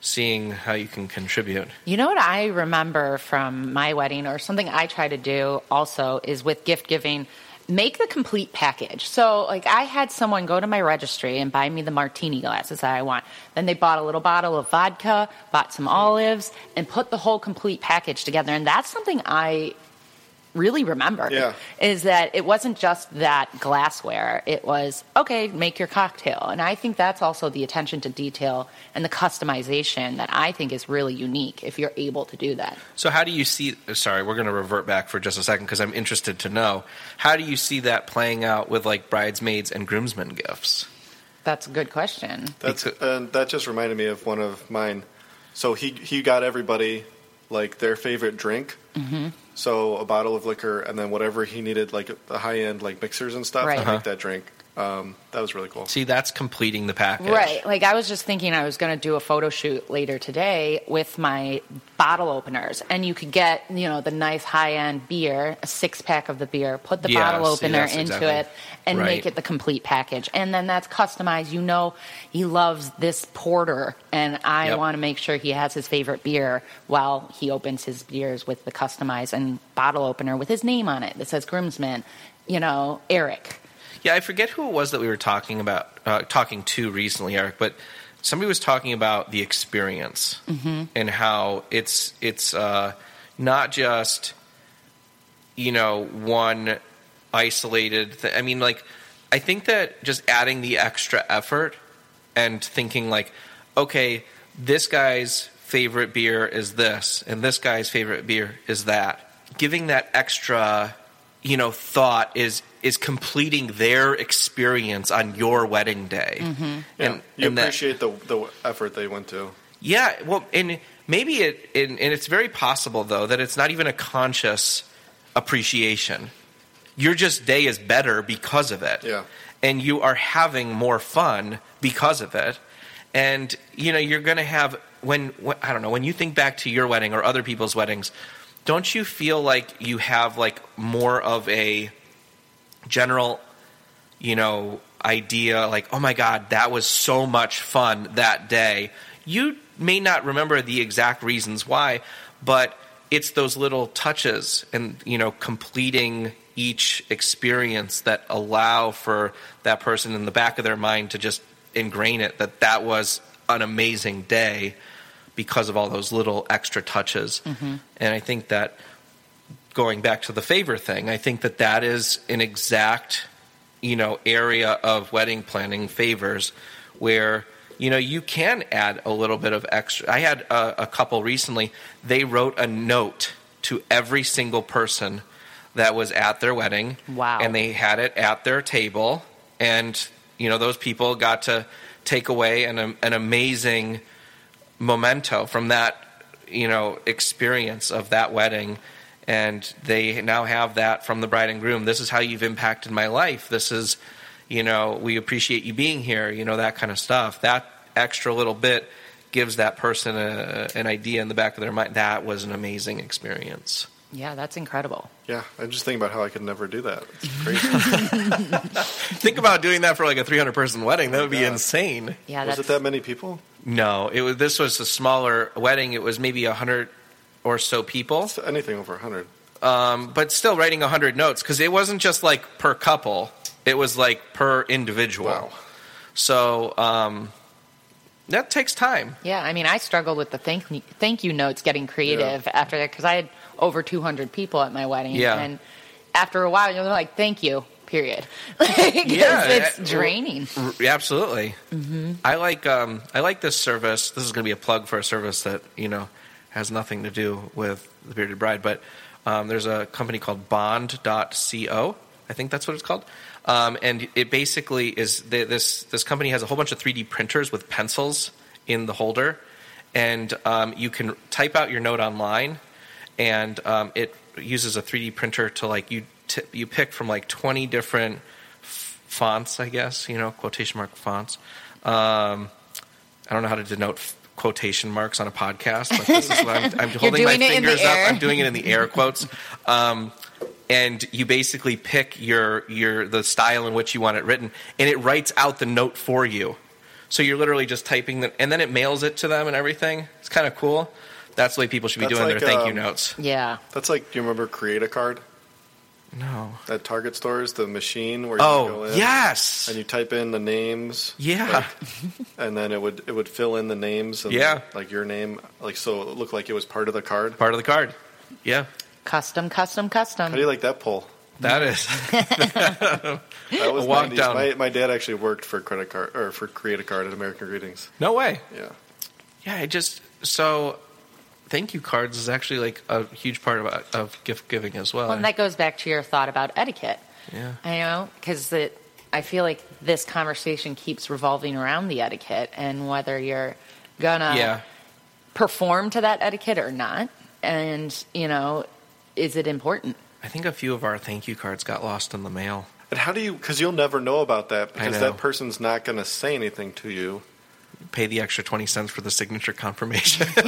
seeing how you can contribute. You know what I remember from my wedding, or something I try to do also, is with gift giving, make the complete package. So, like, I had someone go to my registry and buy me the martini glasses that I want. Then they bought a little bottle of vodka, bought some olives, and put the whole complete package together. And that's something I really remember Yeah. is that it wasn't just that glassware it was okay make your cocktail and i think that's also the attention to detail and the customization that i think is really unique if you're able to do that So, how do you see? Sorry, we're going to revert back for just a second because I'm interested to know how do you see that playing out with like bridesmaids and groomsmen gifts? that's a good question That's Because- and that just reminded me of one of mine. So he he got everybody like their favorite drink. Mm-hmm. So a bottle of liquor, and then whatever he needed, like the high end like mixers and stuff Right. to Uh-huh. make that drink. Um, that was really cool. See, that's completing the package, Right. Like I was just thinking I was going to do a photo shoot later today with my bottle openers and you could get, you know, the nice high-end beer, a six-pack of the beer, put the Yeah, bottle opener that's into exactly- it and right. make it the complete package. And then that's customized. You know he loves this porter and I Yep. want to make sure he has his favorite beer while he opens his beers with the customized and bottle opener with his name on it that says groomsman, you know, Eric. Yeah, I forget who it was that we were talking about, uh, talking to recently, Eric, but somebody was talking about the experience and how it's it's uh, not just you know one isolated. Th- I mean, like I think that just adding the extra effort and thinking like, okay, this guy's favorite beer is this, and this guy's favorite beer is that. Giving that extra, you know, thought is is completing their experience on your wedding day. Mm-hmm. Yeah, And, you and that- appreciate the the effort they went to. yeah, well, and maybe it, and, and it's very possible though that it's not even a conscious appreciation. Your just day is better because of it. Yeah. and you are having more fun because of it. And you know, you're going to have when, when I don't know when you think back to your wedding or other people's weddings, don't you feel like you have like more of a general you know, idea like, oh my God, that was so much fun that day. You may not remember the exact reasons why, but it's those little touches and, you know, completing each experience that allow for that person in the back of their mind to just ingrain it that that was an amazing day because of all those little extra touches. Mm-hmm. And I think that going back to the favor thing, I think that that is an exact, you know, area of wedding planning favors where you know you can add a little bit of extra. I had a, a couple recently; they wrote a note to every single person that was at their wedding. Wow. And they had it at their table, and you know those people got to take away an an amazing memento from that you know experience of that wedding and they now have that from the bride and groom this is how you've impacted my life this is you know we appreciate you being here you know that kind of stuff that extra little bit gives that person a, an idea in the back of their mind that was an amazing experience Yeah, that's incredible. Yeah, I'm just thinking about how I could never do that. It's *laughs* crazy. Think about doing that for like a 300 person wedding. That would be Yeah. insane. Yeah, was that's it that many people? No, it was. This was a smaller wedding. It was maybe a hundred or so people, It's anything over a 100. um, but still writing a hundred notes because it wasn't just like per couple. It was like per individual. Wow. So um, that takes time. Yeah, I mean, I struggled with the thank you, thank you notes getting creative after that because I had over 200 people at my wedding. Yeah. And after a while, you're like, thank you, period. *laughs* Like, Yeah, it's draining. Absolutely. I like um, I like this service. This is going to be a plug for a service that you know has nothing to do with the bearded bride, but um, there's a company called Bond.co. I think that's what it's called. Um, and it basically is th- this this company has a whole bunch of 3D printers with pencils in the holder, and um, you can type out your note online, and um, it uses a 3D printer to like you t- you pick from like 20 different f- fonts, I guess you know quotation mark fonts. Um, I don't know how to denote f- quotation marks on a podcast, but this is what I'm, I'm *laughs* holding my doing it in the fingers up. I'm doing it in the air quotes. Um, and you basically pick your your the style in which you want it written, and it writes out the note for you. So you're literally just typing the, and then it mails it to them and everything. It's kind of cool. That's the way people should be That's doing like, their thank you um, notes. Yeah. That's like, do you remember Create a Card No. at Target stores? The machine where you oh, go Oh in yes. and you type in the names. Yeah. *laughs* and then it would it would fill in the names and Yeah. like your name like so it looked like it was part of the card. Part of the card. Yeah. Custom, custom, custom. How do you like that pull? That is. *laughs* That was A walk 90s. down. My, my dad actually worked for credit card or for Create a Card at American Greetings. No way. Yeah. Yeah, I just so thank you cards is actually like a huge part of of gift giving as well. Well, and that goes back to your thought about etiquette. yeah. I know, because I feel like this conversation keeps revolving around the etiquette and whether you're gonna yeah. perform to that etiquette or not. And, you know, is it important? I think a few of our thank you cards got lost in the mail. And how do you? Because you'll never know about that because that person's not going to say anything to you. Pay the extra twenty cents for the signature confirmation. *laughs* *laughs*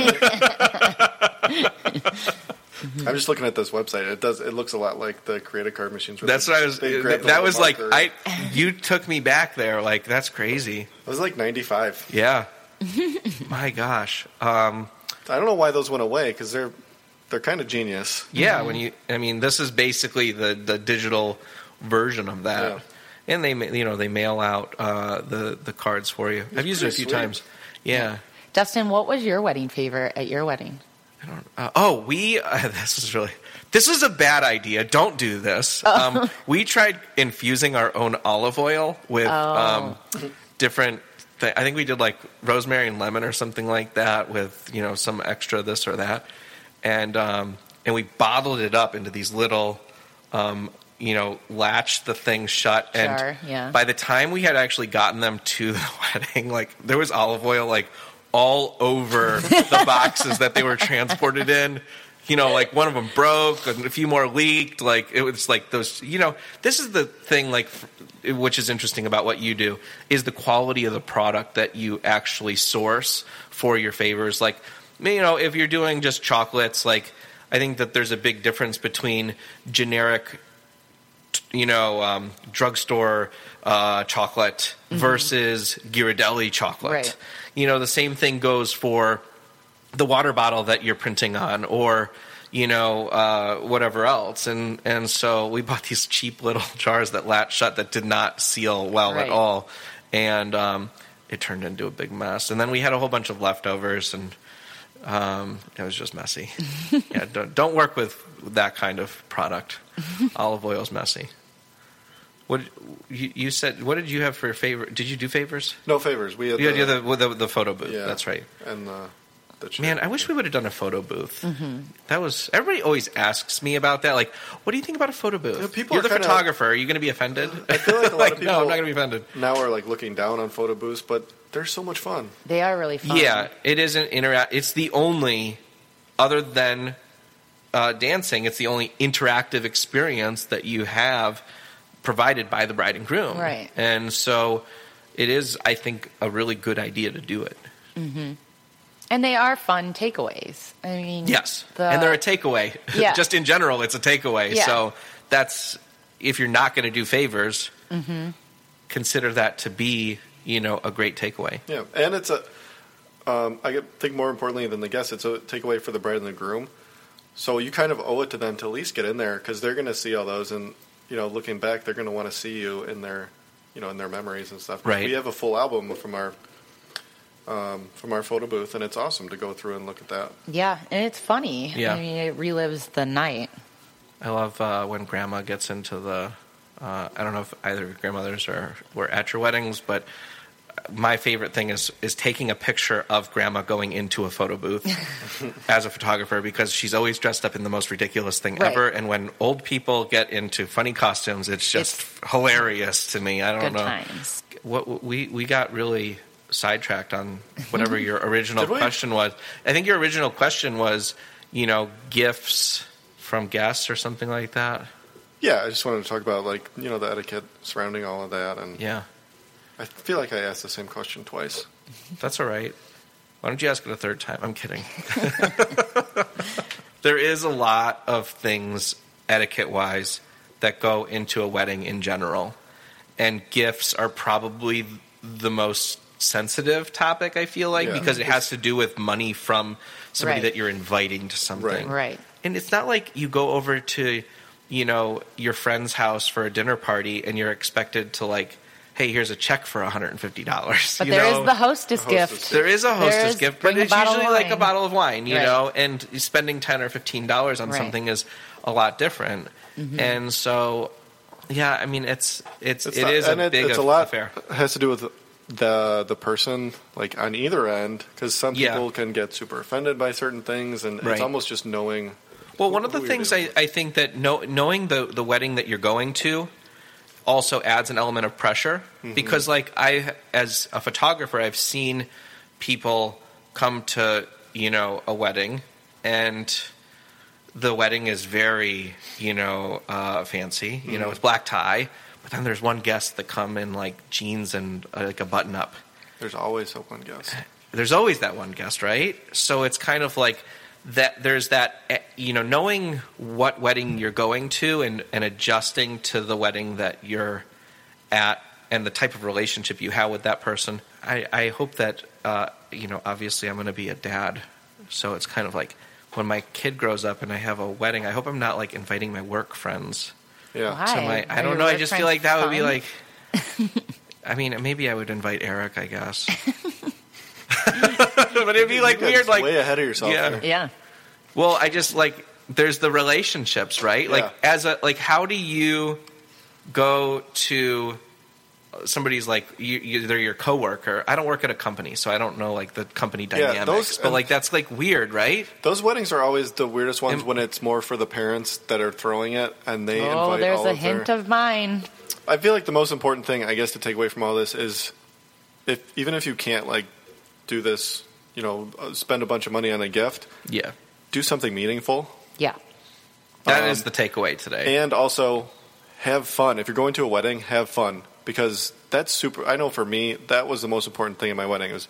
I'm just looking at this website. It does. It looks a lot like the credit Card machines. where that's they- what I was. they That little was like. I. You took me back there. Like that's crazy. It was like 95. Yeah. *laughs* My gosh. Um, I don't know why those went away because they're they're kind of genius. yeah. When you, I mean, this is basically the the digital version of that. Yeah. And they, you know, they mail out uh, the the cards for you. I've used it a few sweet. times. Yeah. Dustin, what was your wedding favor at your wedding? I don't. Uh, oh, we. Uh, *laughs* this is really. This is a bad idea. Don't do this. *laughs* Um, we tried infusing our own olive oil with um, different. Th- I think we did like rosemary and lemon or something like that with you know some extra this or that, and um, and we bottled it up into these little. Um, you know, latch the thing shut, and yeah. by the time we had actually gotten them to the *laughs* wedding, like there was olive oil like all over the *laughs* boxes that they were transported in. You know, like one of them broke, and a few more leaked. Like it was like those. You know, this is the thing. Like, which is interesting about what you do is the quality of the product that you actually source for your favors. Like, you know, if you're doing just chocolates, like I think that there's a big difference between generic you know, um, drugstore uh, chocolate versus Ghirardelli chocolate. Right. You know, the same thing goes for the water bottle that you're printing on, or you know, uh, whatever else. And and so we *laughs* bought these cheap little *laughs* jars that latch shut that did not seal well Right. at all, and um, it turned into a big mess. And then we had a whole bunch of leftovers and. Um, it was just messy. *laughs* yeah, don't, don't work with that kind of product. Olive oil is messy. What you, you said? What did you have for your favor? Did you do favors? No favors. We had You the, had the, with the, the photo booth. yeah, That's right. And the, the chair. Man, I wish we would have done a photo booth. That was everybody always asks me about that. Like, what do you think about a photo booth? Yeah, people You're are the kinda- photographer. Are you going to be offended? I feel like a *laughs* lot of no, I'm not going to be offended. now we're like looking down on photo booths, but they're so much fun. They are really fun. Yeah, it is an interact. It's the only, other than uh, dancing, it's the only interactive experience that you have provided by the bride and groom. Right. And so, it is, I think, a really good idea to do it. And And they are fun takeaways. I mean, Yes, the- and they're a takeaway. *laughs* Yeah. Just in general, it's a takeaway. Yeah. So that's if you're not going to do favors, Mm-hmm. consider that to be you know a great takeaway. Yeah, and it's a. Um, I think more importantly than the guest, it's a takeaway for the bride and the groom. So you kind of owe it to them to at least get in there because they're going to see all those, and you know, looking back, they're going to want to see you in their, you know, in their memories and stuff. Right. We have a full album from our, um, from our photo booth, and it's awesome to go through and look at that. Yeah, and it's funny. Yeah. I mean, it relives the night. I love uh, when grandma gets into the. Uh, I don't know if either of your grandmothers are were at your weddings, but my favorite thing is is taking a picture of grandma going into a photo booth *laughs* as a photographer because she's always dressed up in the most ridiculous thing Right. ever. And when old people get into funny costumes, it's just hilarious to me. I don't Good know. times. What we we got really sidetracked on whatever your *laughs* original question was. I think your original question was, you know, gifts from guests or something like that. Yeah, I just wanted to talk about like you know the etiquette surrounding all of that, and Yeah, I feel like I asked the same question twice. that's all right. Why don't you ask it a third time? I'm kidding. *laughs* there is a lot of things etiquette wise that go into a wedding in general, and gifts are probably the most sensitive topic. I feel like Yeah. because it has to do with money from somebody Right. that you're inviting to something. Right. And it's not like you go over to, you know, your friend's house for a dinner party and you're expected to like, hey, here's a check for $150. *laughs* But you there is know? the hostess, The hostess gift. There is a hostess There is- gift, but it's usually like a bottle of wine, you Right. know, and spending 10 or $15 on Right. something is a lot different. Mm-hmm. And so, yeah, I mean, it's, it's, It's it not- is a it- big it's a lot affair. It has to do with the the person like on either end because some Yeah. people can get super offended by certain things and Right. it's almost just knowing Well, who- one of the things I, I think that know, knowing the, the wedding that you're going to also adds an element of pressure Mm-hmm. because, like, I, as a photographer, I've seen people come to, you know, a wedding and the wedding is very, you know, uh, fancy. You know, it's black tie, but then there's one guest that come in like jeans and uh, like a button up there's always someone guess there's always that one guest, right? So it's kind of like that. There's that, eh, you know, knowing what wedding you're going to and, and adjusting to the wedding that you're at and the type of relationship you have with that person. I, I hope that, uh, you know, obviously I'm going to be a dad. So it's kind of like when my kid grows up and I have a wedding, I hope I'm not like inviting my work friends yeah Why? to my. I Are don't know. I just feel like that would be like. *laughs* I mean, maybe I would invite Eric. I guess. *laughs* but it'd be like weird, like way ahead of yourself Yeah. there. Yeah. well, I just like there's the relationships, right? Like Yeah. as a like, how do you go to somebody's like you, you, they're your coworker? I don't work at a company, so I don't know like the company Yeah, dynamics. those- but like that's like weird, right? those weddings are always the weirdest ones And- when it's more for the parents that are throwing it and they Oh, invite there's all a of hint their, of mine. I feel like the most important thing I guess to take away from all this is if even if you can't like do this you know uh, spend a bunch of money on a gift Yeah, do something meaningful Yeah. that is Um, the takeaway today. and also have fun. If you're going to a wedding, have fun because that's super. I know for me, that was the most important thing in my wedding was,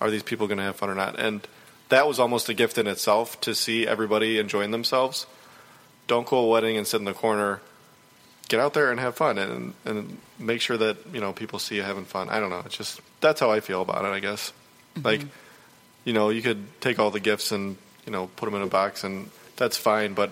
are these people going to have fun or not? And that was almost a gift in itself to see everybody enjoying themselves. Don't go to a wedding and sit in the corner. Get out there and have fun and and make sure that you know people see you having fun. I don't know. It's just that's how I feel about it. I guess like you know you could take all the gifts and you know put them in a box and that's fine, but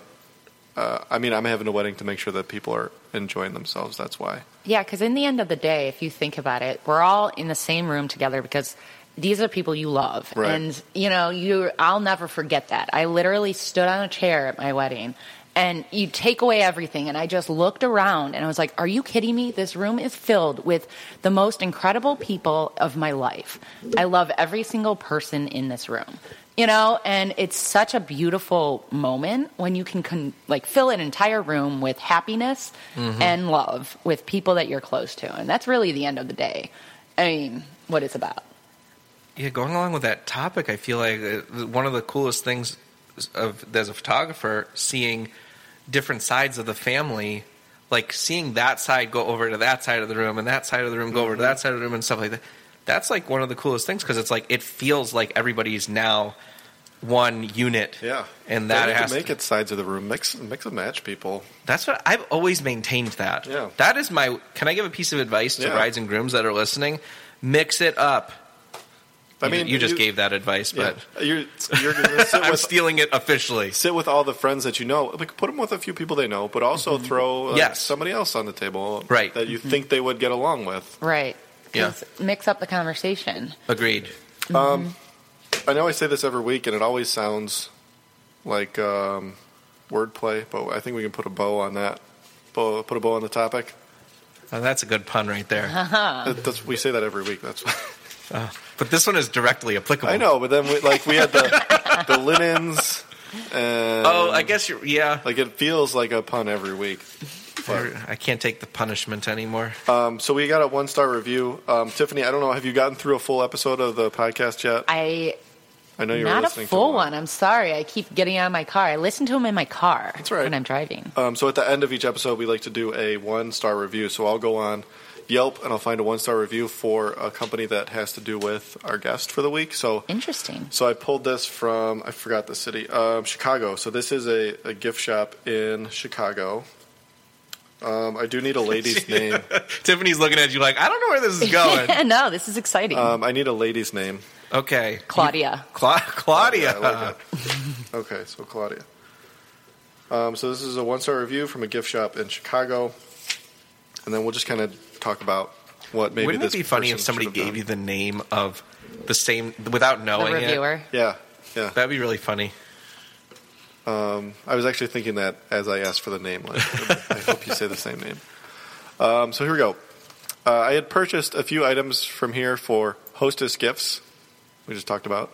uh, I mean, I'm having a wedding to make sure that people are enjoying themselves. That's why. Yeah, because in the end of the day, if you think about it, we're all in the same room together because these are people you love, Right. and you know, you. I'll never forget that. I literally stood on a chair at my wedding, and you take away everything, and I just looked around, and I was like, "Are you kidding me? This room is filled with the most incredible people of my life. I love every single person in this room." You know, and it's such a beautiful moment when you can con- like fill an entire room with happiness and love with people that you're close to, and that's really the end of the day. I mean, what it's about. Yeah, going along with that topic, I feel like uh, one of the coolest things of as a photographer, seeing different sides of the family, like seeing that side go over to that side of the room and that side of the room go over to that mm-hmm. side of the room and stuff like that. That's like one of the coolest things because it's like it feels like everybody's now one unit. Yeah, and that has can make to- it sides of the room, mix mix and match people. That's what I've always maintained. That Yeah. that is my. Can I give a piece of advice to Yeah. brides and grooms that are listening? Mix it up. I mean, you just you- gave that advice, Yeah, but you're you're gonna sit *laughs* I'm with stealing it officially. sit with all the friends that you know. Like put them with a few people they know, but also throw uh, Mm-hmm. Yes. somebody else on the table, Right. That you think they would get along with. Right. Yeah. 'Cause Mix up the conversation. Agreed. Um, I know I say this every week, and it always sounds like um, wordplay, but I think we can put a bow on that. Bow, put a bow on the topic. Oh, that's a good pun right there. That- that's, we say that every week. That's Oh, but this one is directly applicable. I know, but then we, like we had the the linens, and Oh, I guess you're. Yeah. like it feels like a pun every week. But, I can't take the punishment anymore. um, so we got a one star review. Um, Tiffany, I don't know, have you gotten through a full episode of the podcast yet? I I know you're not a full to one. I'm sorry. I keep getting out of my car. I listen to them in my car That's right. when I'm driving. Um, so at the end of each episode, we like to do a one star review. So I'll go on Yelp and I'll find a one star review for a company that has to do with our guest for the week. So Interesting. so I pulled this from I forgot the city, um, Chicago. So this is a, a gift shop in Chicago. Um, I do need a *laughs* lady's name. *laughs* Tiffany's looking at you like, I don't know where this is *laughs* going. no, this is exciting. Um, I need a lady's name. okay. Claudia. Cla- Claudia. Yeah, like okay, so Claudia. Um, so this is a one star review from a gift shop in Chicago, and then we'll just kind of talk about what maybe Wouldn't this it be funny if somebody gave done. you the name of the same without The knowing it? reviewer. Yeah, yeah. That'd be really funny. Um, I was actually thinking that as I asked for the name. Like, I hope you say the same name. Um, so here we go. Uh, I had purchased a few items from here for hostess gifts, we just talked about,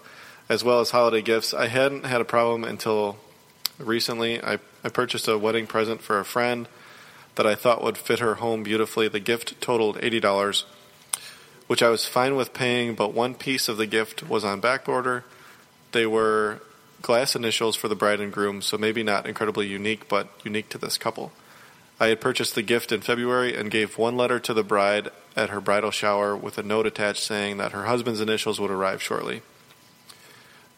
as well as holiday gifts. I hadn't had a problem until recently. I, I purchased a wedding present for a friend that I thought would fit her home beautifully. The gift totaled $80, which I was fine with paying, but one piece of the gift was on back order. They were glass initials for the bride and groom, so maybe not incredibly unique, but unique to this couple. I had purchased the gift in February and gave one letter to the bride at her bridal shower with a note attached saying that her husband's initials would arrive shortly.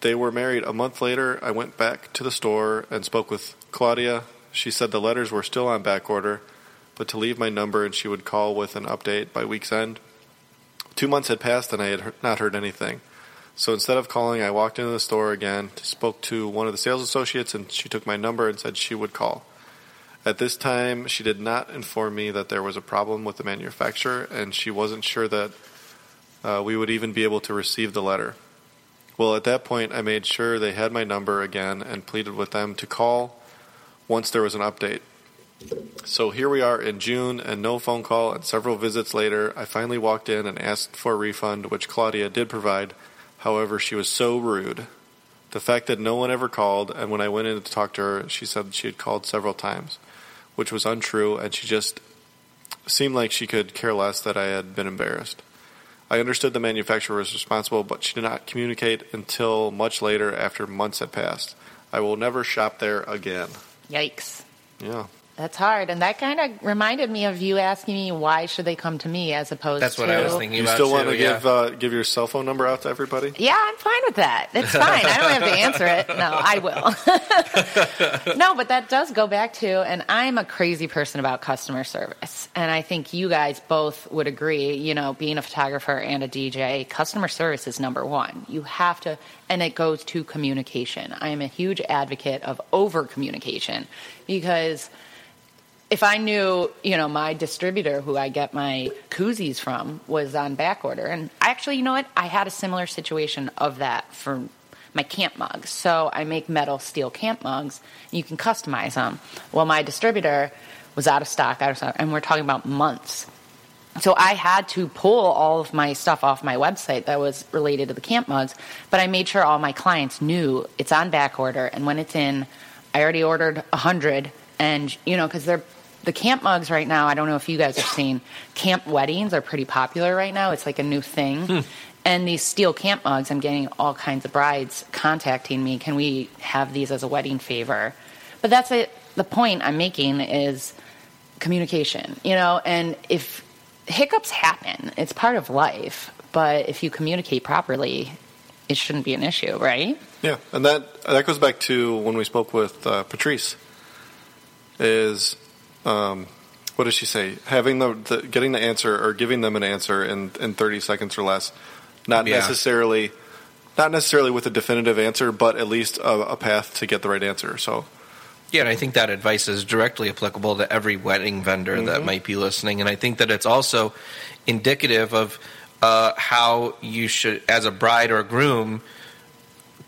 They were married a month later. I went back to the store and spoke with Claudia. She said the letters were still on back order, but to leave my number and she would call with an update by week's end. Two months had passed and I had not heard anything. So instead of calling, I walked into the store again, spoke to one of the sales associates, and she took my number and said she would call. At this time, she did not inform me that there was a problem with the manufacturer, and she wasn't sure that uh, we would even be able to receive the letter. Well, at that point, I made sure they had my number again and pleaded with them to call once there was an update. So here we are in June, and no phone call, and several visits later, I finally walked in and asked for a refund, which Claudia did provide. However, she was so rude. The fact that no one ever called, and when I went in to talk to her, she said she had called several times, which was untrue, and she just seemed like she could care less that I had been embarrassed. I understood the manufacturer was responsible, but she did not communicate until much later after months had passed. I will never shop there again. Yikes. Yeah. That's hard. And that kind of reminded me of you asking me why should they come to me as opposed to That's to what I was thinking You about. still want to yeah. give uh, give your cell phone number out to everybody? Yeah, I'm fine with that. It's fine. I don't have to answer it. No, I will. *laughs* no, but that does go back to, and I'm a crazy person about customer service. And I think you guys both would agree, you know, being a photographer and a DJ, customer service is number one. You have to, and it goes to communication. I am a huge advocate of over communication because if I knew, you know, my distributor who I get my koozies from was on back order, and actually, you know what? I had a similar situation of that for my camp mugs. So I make metal steel camp mugs. You can customize them. Well, my distributor was out of stock, out of stock, and we're talking about months. So I had to pull all of my stuff off my website that was related to the camp mugs, but I made sure all my clients knew it's on back order, and when it's in, I already ordered a hundred, and you know because they're the camp mugs right now. I don't know if you guys have seen camp weddings are pretty popular right now. It's like a new thing. And these steel camp mugs, I'm getting all kinds of brides contacting me. Can we have these as a wedding favor? But that's it. The point I'm making is communication, you know, and if hiccups happen, it's part of life. but if you communicate properly, it shouldn't be an issue, right? Yeah, and that that goes back to when we spoke with uh, Patrice. Is um, what does she say? Having the, the getting the answer or giving them an answer in in thirty seconds or less, not Yeah. necessarily, not necessarily with a definitive answer, but at least a, a path to get the right answer. So Yeah, and I think that advice is directly applicable to every wedding vendor that might be listening. And I think that it's also indicative of uh, how you should, as a bride or a groom,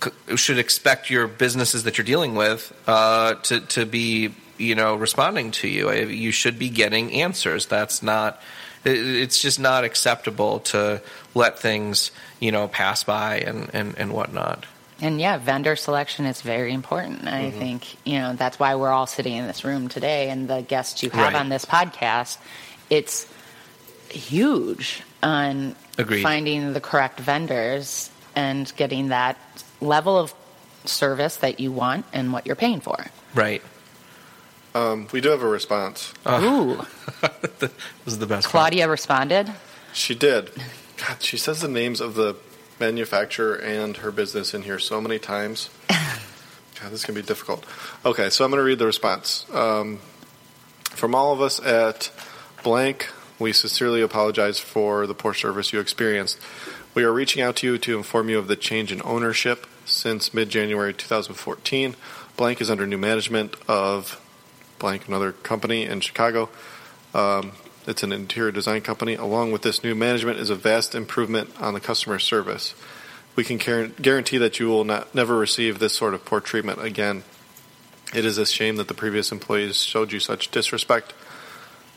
c- should expect your businesses that you're dealing with uh, to to be, you know, responding to you. You should be getting answers. That's not. It's just not acceptable to let things, you know, pass by and, and, and whatnot. And yeah, vendor selection is very important. I Mm-hmm. think, you know, that's why we're all sitting in this room today and the guests you have Right. on this podcast. It's huge on Agreed. finding the correct vendors and getting that level of service that you want and what you're paying for. Right. Um, we do have a response. Ooh, *laughs* this is the best. part. Claudia responded. She did. God, she says the names of the manufacturer and her business in here so many times. *laughs* God, this can be difficult. Okay, so I'm going to read the response. Um, from all of us at Blank, we sincerely apologize for the poor service you experienced. We are reaching out to you to inform you of the change in ownership since mid January 2014. Blank is under new management of Blank, another company in Chicago. Um, it's an interior design company. Along with this new management is a vast improvement on the customer service. We can guarantee that you will not never receive this sort of poor treatment again. It is a shame that the previous employees showed you such disrespect,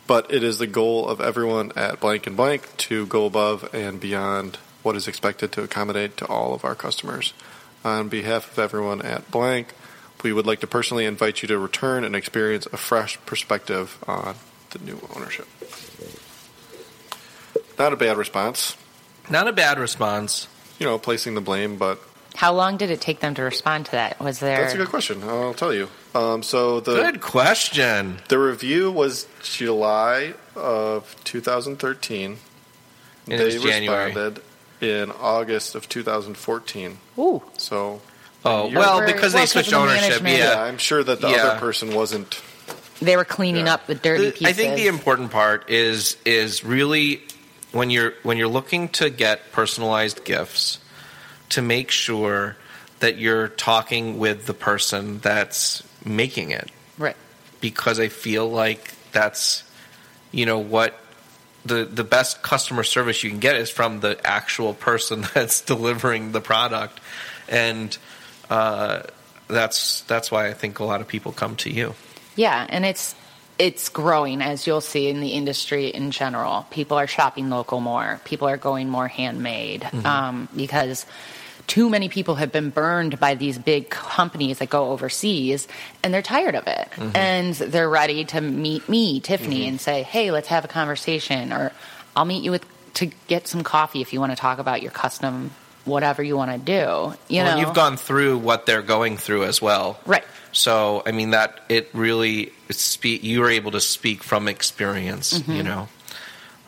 but it is the goal of everyone at blank and blank to go above and beyond what is expected to accommodate to all of our customers. On behalf of everyone at blank, we would like to personally invite you to return and experience a fresh perspective on the new ownership. Not a bad response. Not a bad response. You know, placing the blame, but How long did it take them to respond to that? Was there that's a good question. I'll tell you. Um, so the Good question. the review was July of 2013. And it they was January. responded in August of 2014. Ooh, So Oh You're well, because well, they 'cause switched of the ownership. management. yeah, Yeah, I'm sure that the Yeah. other person wasn't. they were cleaning Yeah. up the dirty The- pieces. I think the important part is is really when you're when you're looking to get personalized gifts to make sure that you're talking with the person that's making it right. because I feel like that's you know what the the best customer service you can get is from the actual person *laughs* that's delivering the product and uh, that's that's why I think a lot of people come to you. Yeah, and it's it's growing as you'll see in the industry in general. People are shopping local more. People are going more handmade um, because too many people have been burned by these big companies that go overseas, and they're tired of it, and they're ready to meet me, Tiffany, and say, "Hey, let's have a conversation," or "I'll meet you with to get some coffee if you want to talk about your custom." Whatever you want to do, you well, know. you've gone through what they're going through as well, right. So, I mean, that it really spe- you were able to speak from experience, Mm-hmm. you know.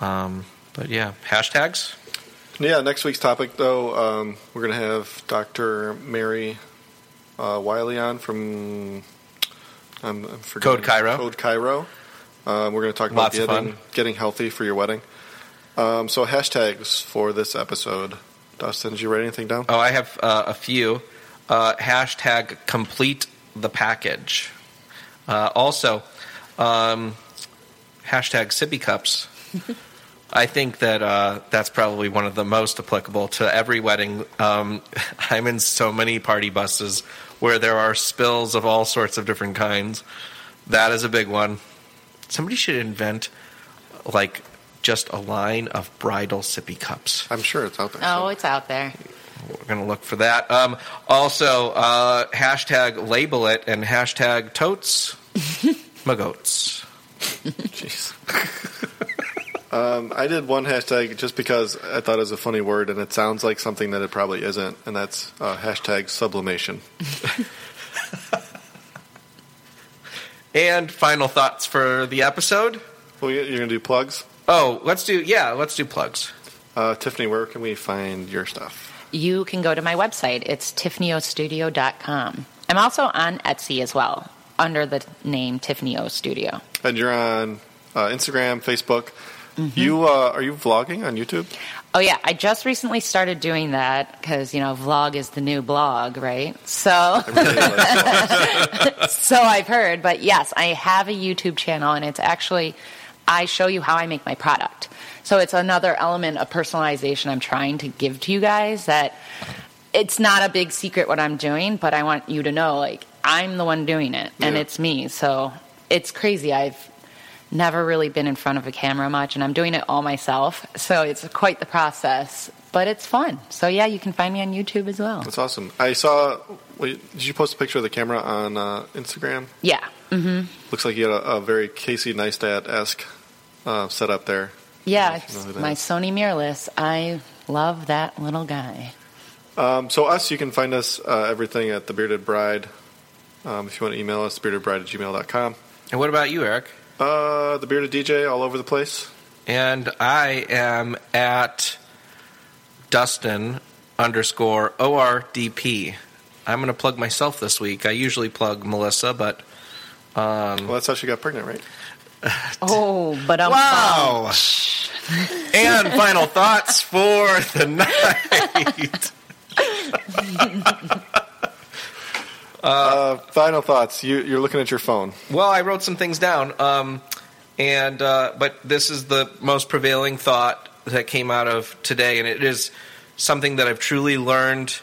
Um, but yeah, hashtags. Yeah, next week's topic though, um, we're going to have Dr. Mary uh, Wiley on from I'm, I'm forgetting- Code Cairo. Code Cairo. Um, we're going to talk about Lots of getting getting healthy for your wedding. Um, so hashtags for this episode. Dustin, did you write anything down? Oh, I have uh, a few. Uh, hashtag complete the package. Uh, also, um, hashtag sippy cups. *laughs* I think that uh, that's probably one of the most applicable to every wedding. Um, *laughs* I'm in so many party buses where there are spills of all sorts of different kinds. That is a big one. Somebody should invent like just a line of bridal sippy cups. I'm sure it's out there. Oh, so- it's out there. We're going to look for that. Um, also, uh, hashtag label it and hashtag totes *laughs* my goats. Jeez. *laughs* um, I did one hashtag just because I thought it was a funny word, and it sounds like something that it probably isn't, and that's uh, hashtag sublimation. *laughs* And final thoughts for the episode. Well, you- you're going to do plugs? Oh, let's do yeah, let's do plugs. Uh, Tiffany, where can we find your stuff? You can go to my website. It's tiffanyOstudio.com. I'm also on Etsy as well under the name Tiffany O Studio. And you're on uh, Instagram, Facebook. You uh, are you vlogging on YouTube? Oh yeah, I just recently started doing that because you know vlog is the new blog, right? So, Everybody *laughs* so I've heard. But yes, I have a YouTube channel, and it's actually I show you how I make my product. So it's another element of personalization I'm trying to give to you guys that it's not a big secret what I'm doing, but I want you to know like I'm the one doing it, and Yeah. it's me. So it's crazy. I've never really been in front of a camera much and I'm doing it all myself. So it's quite the process, but it's fun. So yeah, you can find me on YouTube as well. That's awesome. I saw. Wait, did you post a picture of the camera on uh, Instagram? Yeah. Mm-hmm. Looks like you had a, a very Casey Neistat esque uh, setup there. Yeah, I it's know my is. Sony mirrorless. I love that little guy. Um, so us, you can find us uh, everything at the Bearded Bride. Um, if you want to email us, beardedbride at gmail.com. And what about you, Eric? Uh, the Bearded DJ all over the place. And I am at Dustin underscore ORDP. I'm going to plug myself this week. I usually plug Melissa, but Well, that's how she got pregnant, right? *laughs* Oh, but I'm wow! *laughs* and final thoughts for the *laughs* night. Uh, final thoughts. You, you're looking at your phone. Well, I wrote some things down, um, and uh, but this is the most prevailing thought that came out of today, and it is something that I've truly learned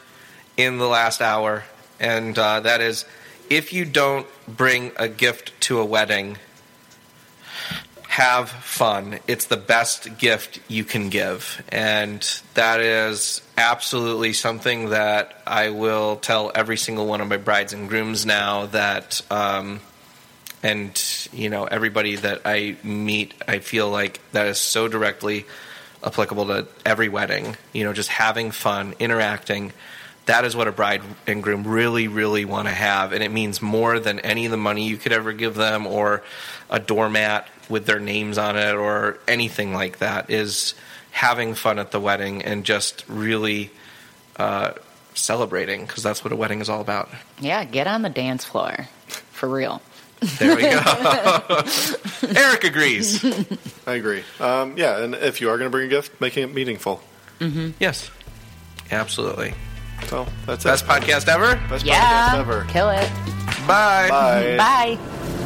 in the last hour, and uh, that is, if you don't bring a gift to a wedding, have fun. It's the best gift you can give. And that is absolutely something that I will tell every single one of my brides and grooms now that, um, and, you know, everybody that I meet, I feel like that is so directly applicable to every wedding. You know, just having fun, interacting. That is what a bride and groom really, really want to have. And it means more than any of the money you could ever give them or a doormat with their names on it or anything like that is having fun at the wedding and just really uh, celebrating because that's what a wedding is all about. yeah, get on the dance floor for real. There we go. *laughs* Eric agrees. I agree. Um, yeah, and if you are going to bring a gift, making it meaningful. Mm-hmm. Yes, absolutely. So that's Best it. podcast ever. Best Yeah, podcast ever. kill it. Bye. Bye. Bye.